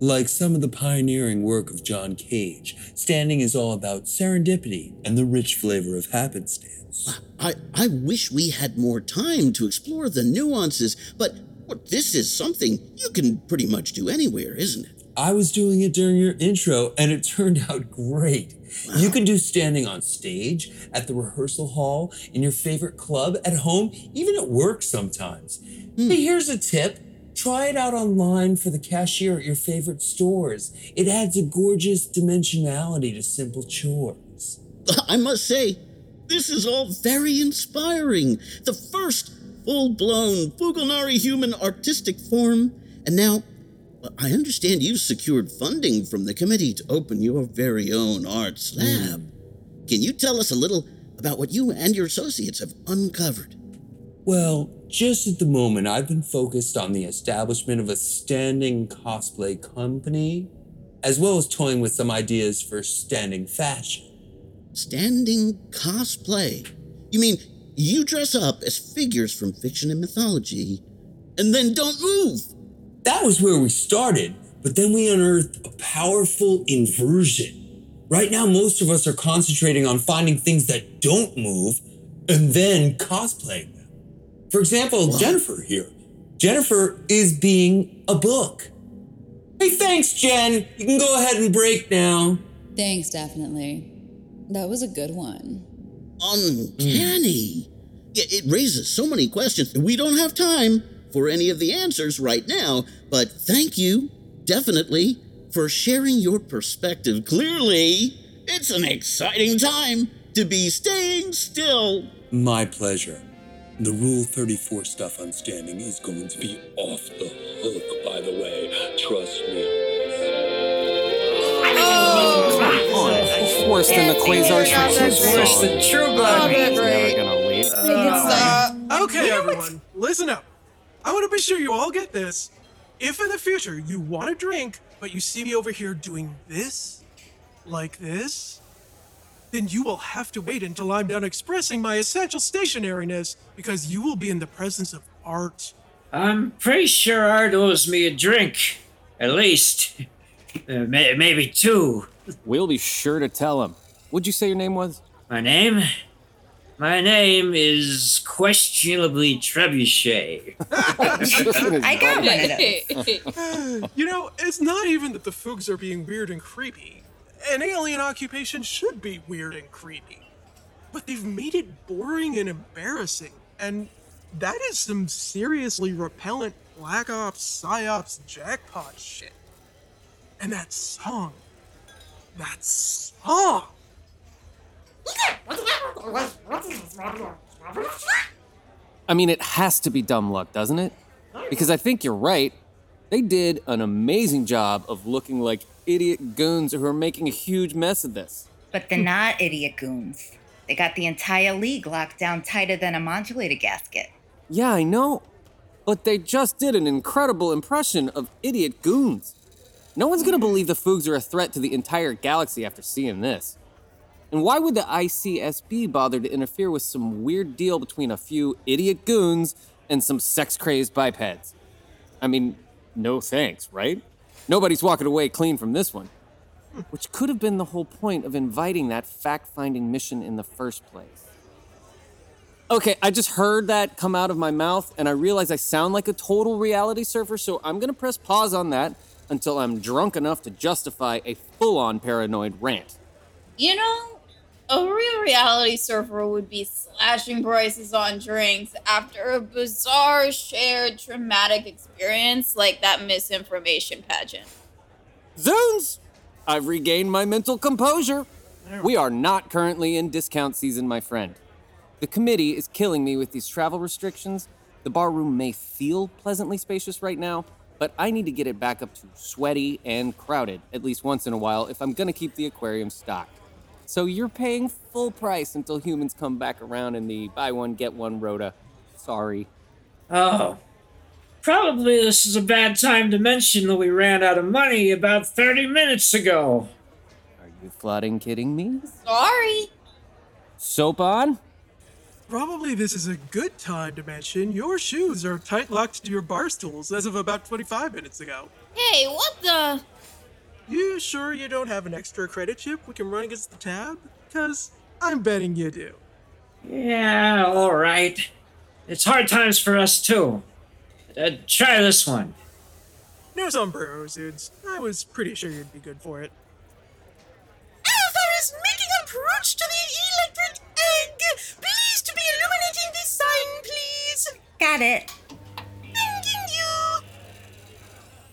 Like some of the pioneering work of John Cage, standing is all about serendipity and the rich flavor of happenstance. I, I wish we had more time to explore the nuances, but well, this is something you can pretty much do anywhere, isn't it? I was doing it during your intro and it turned out great. You can do standing on stage, at the rehearsal hall, in your favorite club, at home, even at work sometimes. Hmm. Hey, here's a tip. Try it out online for the cashier at your favorite stores. It adds a gorgeous dimensionality to simple chores. (laughs) I must say, this is all very inspiring. The first full blown Fulgonari human artistic form, and now I understand you've secured funding from the committee to open your very own arts lab. Hmm. Can you tell us a little about what you and your associates have uncovered? Well, just at the moment, I've been focused on the establishment of a standing cosplay company, as well as toying with some ideas for standing fashion. Standing cosplay? You mean you dress up as figures from fiction and mythology and then don't move? That was where we started, but then we unearthed a powerful inversion. Right now, most of us are concentrating on finding things that don't move and then cosplaying. For example, Jennifer here. Jennifer is being a book. Hey, thanks, Jen. You can go ahead and break now. Thanks, definitely. That was a good one. Uncanny. Yeah, it raises so many questions. We don't have time for any of the answers right now, but thank you, definitely, for sharing your perspective. Clearly, it's an exciting time to be staying still. My pleasure. The Rule 34 stuff on standing is going to be off the hook, by the way. Trust me. Worse than the Quasar It's worse than the True Blood. You're never gonna leave. Uh, okay, everyone, listen up. I want to be sure you all get this. If in the future you want a drink, but you see me over here doing this, like this, then you will have to wait until I'm done expressing my essential stationariness because you will be in the presence of art. I'm pretty sure Art owes me a drink. At least. Uh, may- maybe two. We'll be sure to tell him. What'd you say your name was? My name? My name is questionably Trebuchet. (laughs) I got one of (laughs) you know, it's not even that the Fugs are being weird and creepy. An alien occupation should be weird and creepy. But they've made it boring and embarrassing. And that is some seriously repellent Black Ops, PsyOps jackpot shit. And that song. That song! I mean, it has to be dumb luck, doesn't it? Because I think you're right. They did an amazing job of looking like idiot goons who are making a huge mess of this. But they're not idiot goons. They got the entire league locked down tighter than a modulator gasket. Yeah, I know. But they just did an incredible impression of idiot goons. No one's gonna believe the Fugs are a threat to the entire galaxy after seeing this. And why would the ICSB bother to interfere with some weird deal between a few idiot goons and some sex crazed bipeds? I mean, no thanks, right? Nobody's walking away clean from this one. Which could have been the whole point of inviting that fact finding mission in the first place. Okay, I just heard that come out of my mouth and I realize I sound like a total reality surfer, so I'm gonna press pause on that until I'm drunk enough to justify a full on paranoid rant. You know, a real reality surfer would be slashing prices on drinks after a bizarre shared traumatic experience like that misinformation pageant. Zoons! I've regained my mental composure. We are not currently in discount season, my friend. The committee is killing me with these travel restrictions. The bar room may feel pleasantly spacious right now, but I need to get it back up to sweaty and crowded at least once in a while if I'm gonna keep the aquarium stocked. So you're paying full price until humans come back around in the buy one, get one rota. Sorry. Oh. Probably this is a bad time to mention that we ran out of money about 30 minutes ago. Are you flooding kidding me? Sorry. Soap on? Probably this is a good time to mention your shoes are tight locked to your bar stools as of about 25 minutes ago. Hey, what the? You sure you don't have an extra credit chip we can run against the tab? Because I'm betting you do. Yeah, all right. It's hard times for us too. Uh, try this one. No sombrero, Zuds. I was pretty sure you'd be good for it. Althar is making approach to the electric egg. Please to be illuminating this sign, please. Got it.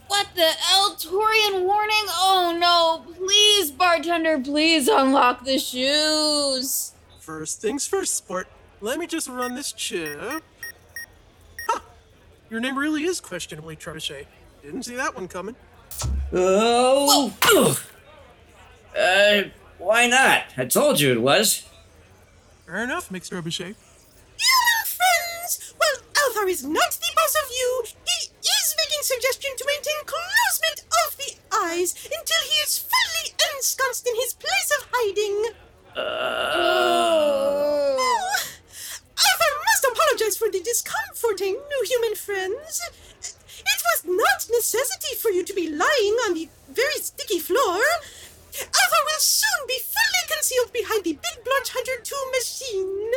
What the Eltorian warning? Oh no, please, bartender, please unlock the shoes. First things first, sport. Let me just run this chip. Huh. Your name really is questionably trebuchet. Didn't see that one coming. Oh. ugh. Uh, why not? I told you it was. Fair enough, mixed trebuchet. Human friends! Well, Althar is not the boss of you. He is suggestion to maintain closement of the eyes until he is fully ensconced in his place of hiding. Uh. Oh. oh Althar must apologize for the discomforting, new human friends. It was not necessity for you to be lying on the very sticky floor. Althar will soon be fully concealed behind the Big Blanche Hunter 2 machine.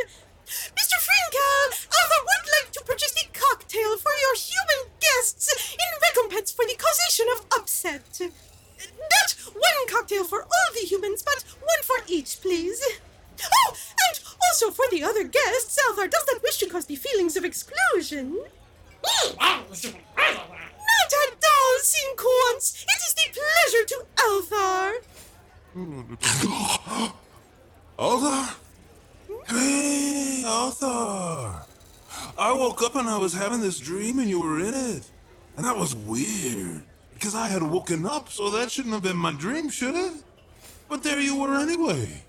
Mr. Frinkel, Althar would like to purchase a cocktail for your human guests in recompense for the causation of upset. Not one cocktail for all the humans, but one for each, please. Oh, and also for the other guests, Althar does not wish to cause the feelings of exclusion. Not at all, Cinquance. It is the pleasure to Althar. Althar? (laughs) (gasps) Hey, Althar! I woke up and I was having this dream and you were in it. And that was weird. Because I had woken up, so that shouldn't have been my dream, should it? But there you were anyway.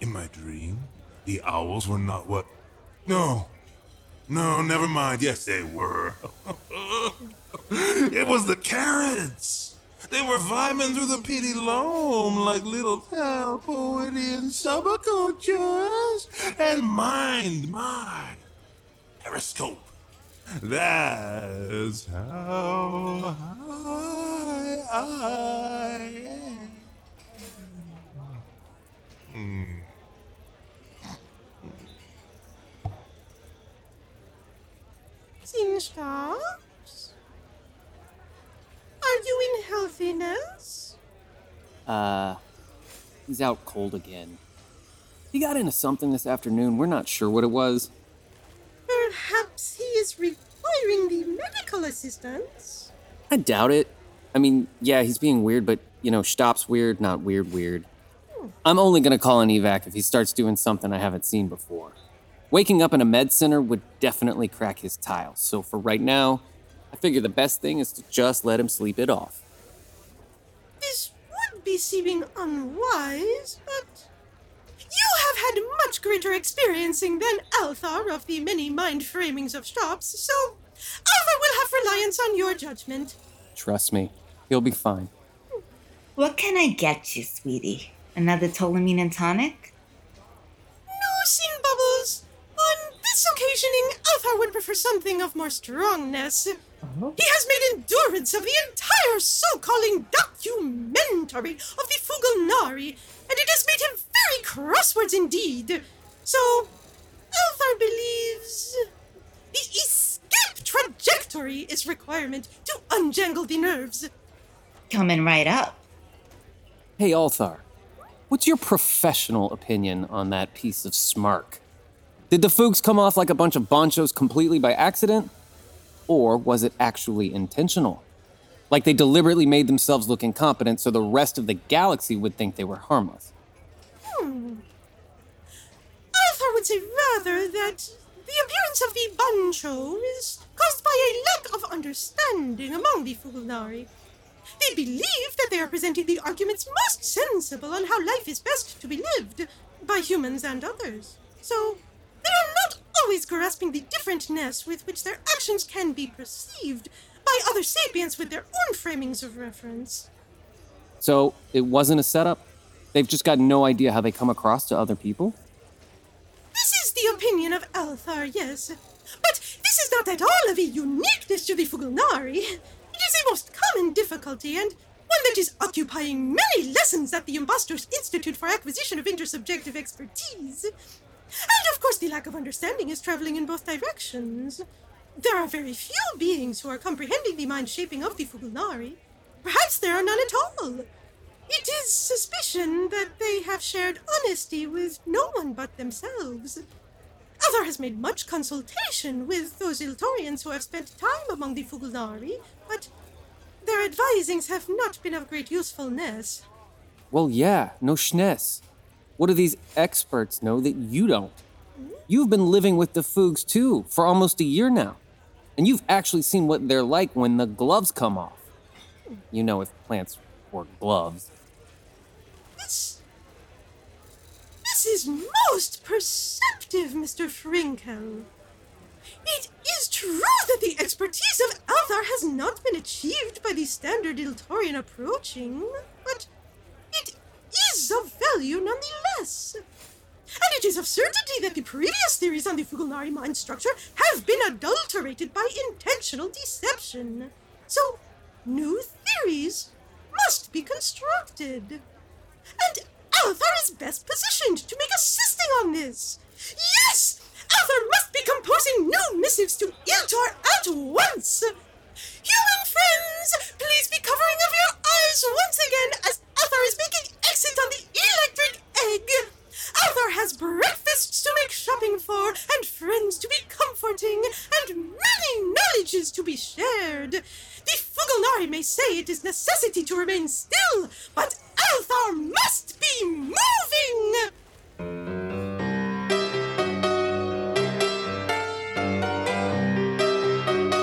In my dream, the owls were not what. No. No, never mind. Yes, they were. (laughs) it was the carrots. They were vibing through the peaty loam like little Talpoidian subacultures. And mind my periscope. That's how high I am. Hmm. Cinstops? Are you in healthiness? Uh, he's out cold again. He got into something this afternoon. We're not sure what it was. Perhaps he is requiring the medical assistance. I doubt it. I mean, yeah, he's being weird, but, you know, Stopp's weird, not weird, weird. I'm only gonna call an evac if he starts doing something I haven't seen before. Waking up in a med center would definitely crack his tile, so for right now, I figure the best thing is to just let him sleep it off. This would be seeming unwise, but you have had much greater experiencing than Althar of the many mind framings of Stops, so Althar will have reliance on your judgment. Trust me, he'll be fine. What can I get you, sweetie? Another Ptolemine and tonic? No sin bubbles. On this occasioning, Althar would prefer something of more strongness. Uh-huh. He has made endurance of the entire so-calling documentary of the Fulgonari, and it has made him very crosswords indeed. So, Althar believes the escape trajectory is requirement to unjangle the nerves. Coming right up. Hey, Althar, what's your professional opinion on that piece of smark? Did the Fugs come off like a bunch of bonchos completely by accident? Or was it actually intentional? Like they deliberately made themselves look incompetent so the rest of the galaxy would think they were harmless. Hmm. Althar would say rather that the appearance of the Bancho is caused by a lack of understanding among the Fulgonari. They believe that they are presenting the arguments most sensible on how life is best to be lived by humans and others. So, they are not always grasping the differentness with which their actions can be perceived by other sapients with their own framings of reference. So it wasn't a setup? They've just got no idea how they come across to other people? This is the opinion of Althar, yes. But this is not at all of a uniqueness to the Fulgonari. It is a most common difficulty and one that is occupying many lessons at the Impostors Institute for Acquisition of Intersubjective Expertise. And of course, the lack of understanding is traveling in both directions. There are very few beings who are comprehending the mind shaping of the Fulgonari. Perhaps there are none at all. It is suspicion that they have shared honesty with no one but themselves. Althar has made much consultation with those Iltorians who have spent time among the Fulgonari, but their advisings have not been of great usefulness. Well, yeah, no schness. What do these experts know that you don't? You've been living with the Fugs too for almost a year now. And you've actually seen what they're like when the gloves come off. You know, if plants wore gloves. This. This is most perceptive, Mr. Frinkel. It is true that the expertise of Althar has not been achieved by the standard Iltorian approaching, but it is of value nonetheless. And it is of certainty that the previous theories on the Fulgonari mind structure have been adulterated by intentional deception. So, new theories must be constructed. And Althar is best positioned to make assisting on this. Yes! Althar must be composing new missives to Iltor at once! Human friends, please be covering of your eyes once again as Althar is making exit on the electric egg! Althar has breakfasts to make shopping for, and friends to be comforting, and many knowledges to be shared. The Fulgonari may say it is necessity to remain still, but Althar must be moving!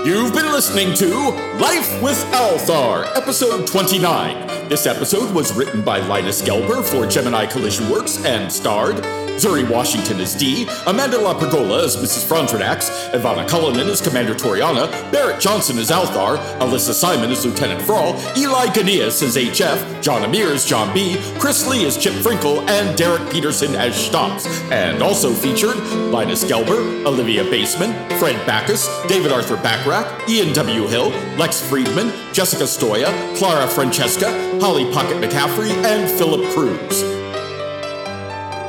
You've been listening to Life with Althar, episode 29. This episode was written by Linus Gelber for Gemini Collision Works and starred Zuri Washington as Dee, Amanda La Pergola as Mrs. Frondonex, Ivana Cullinan as Commander Toriana, Barrett Johnson as Althar, Alyssa Simon as Lieutenant Thrall, Eli Ganias as HF, John Amir as John B, Chris Lee as Chip Frinkle, and Derek Peterson as Stotz. And also featured Linus Gelber, Olivia Baseman, Fred Backus, David Arthur Bachrach, Ian W. Hill, Lex Friedman, Jessica Stoya, Clara Francesca, Holly Pocket McCaffrey, and Philip Cruz.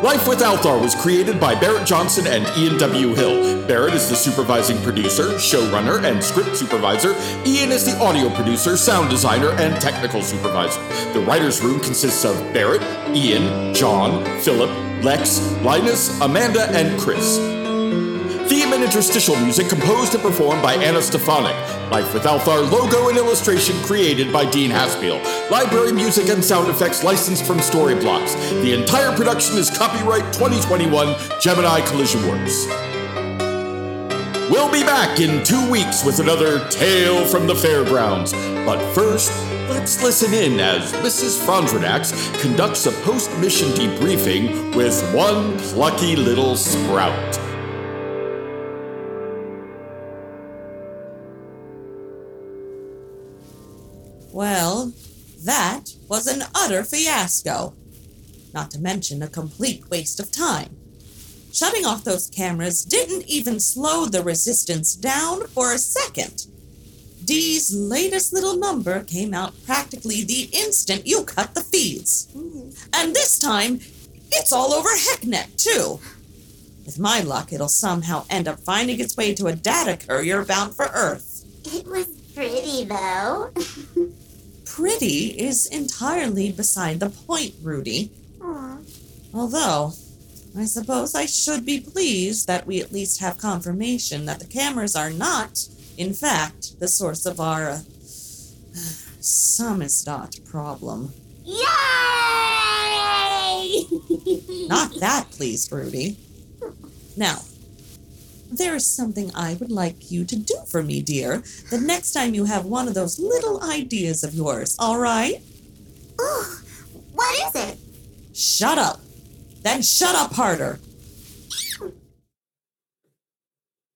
Life with Althar was created by Barrett Johnson and Ian W. Hill. Barrett is the supervising producer, showrunner, and script supervisor. Ian is the audio producer, sound designer, and technical supervisor. The writer's room consists of Barrett, Ian, John, Philip, Lex, Linus, Amanda, and Chris. Theme and interstitial music composed and performed by Anna Stefanik. Life with Althar logo and illustration created by Dean Haspiel. Library music and sound effects licensed from Storyblocks. The entire production is copyright 2021 Gemini Collision Works. We'll be back in two weeks with another Tale from the Fairgrounds. But first, let's listen in as Mrs. Frondonex conducts a post mission debriefing with one plucky little sprout. Well, that was an utter fiasco. Not to mention a complete waste of time. Shutting off those cameras didn't even slow the resistance down for a second. Dee's latest little number came out practically the instant you cut the feeds. And this time, it's all over HeckNet, too. With my luck, it'll somehow end up finding its way to a data courier bound for Earth. It was pretty, though. (laughs) Pretty is entirely beside the point, Rudy. Aw. Although, I suppose I should be pleased that we at least have confirmation that the cameras are not, in fact, the source of our uh, samizdat problem. Yay! (laughs) Not that, please, Rudy. Now, there is something I would like you to do for me, dear, the next time you have one of those little ideas of yours, all right? Ooh, what is it? Shut up. Then shut up harder.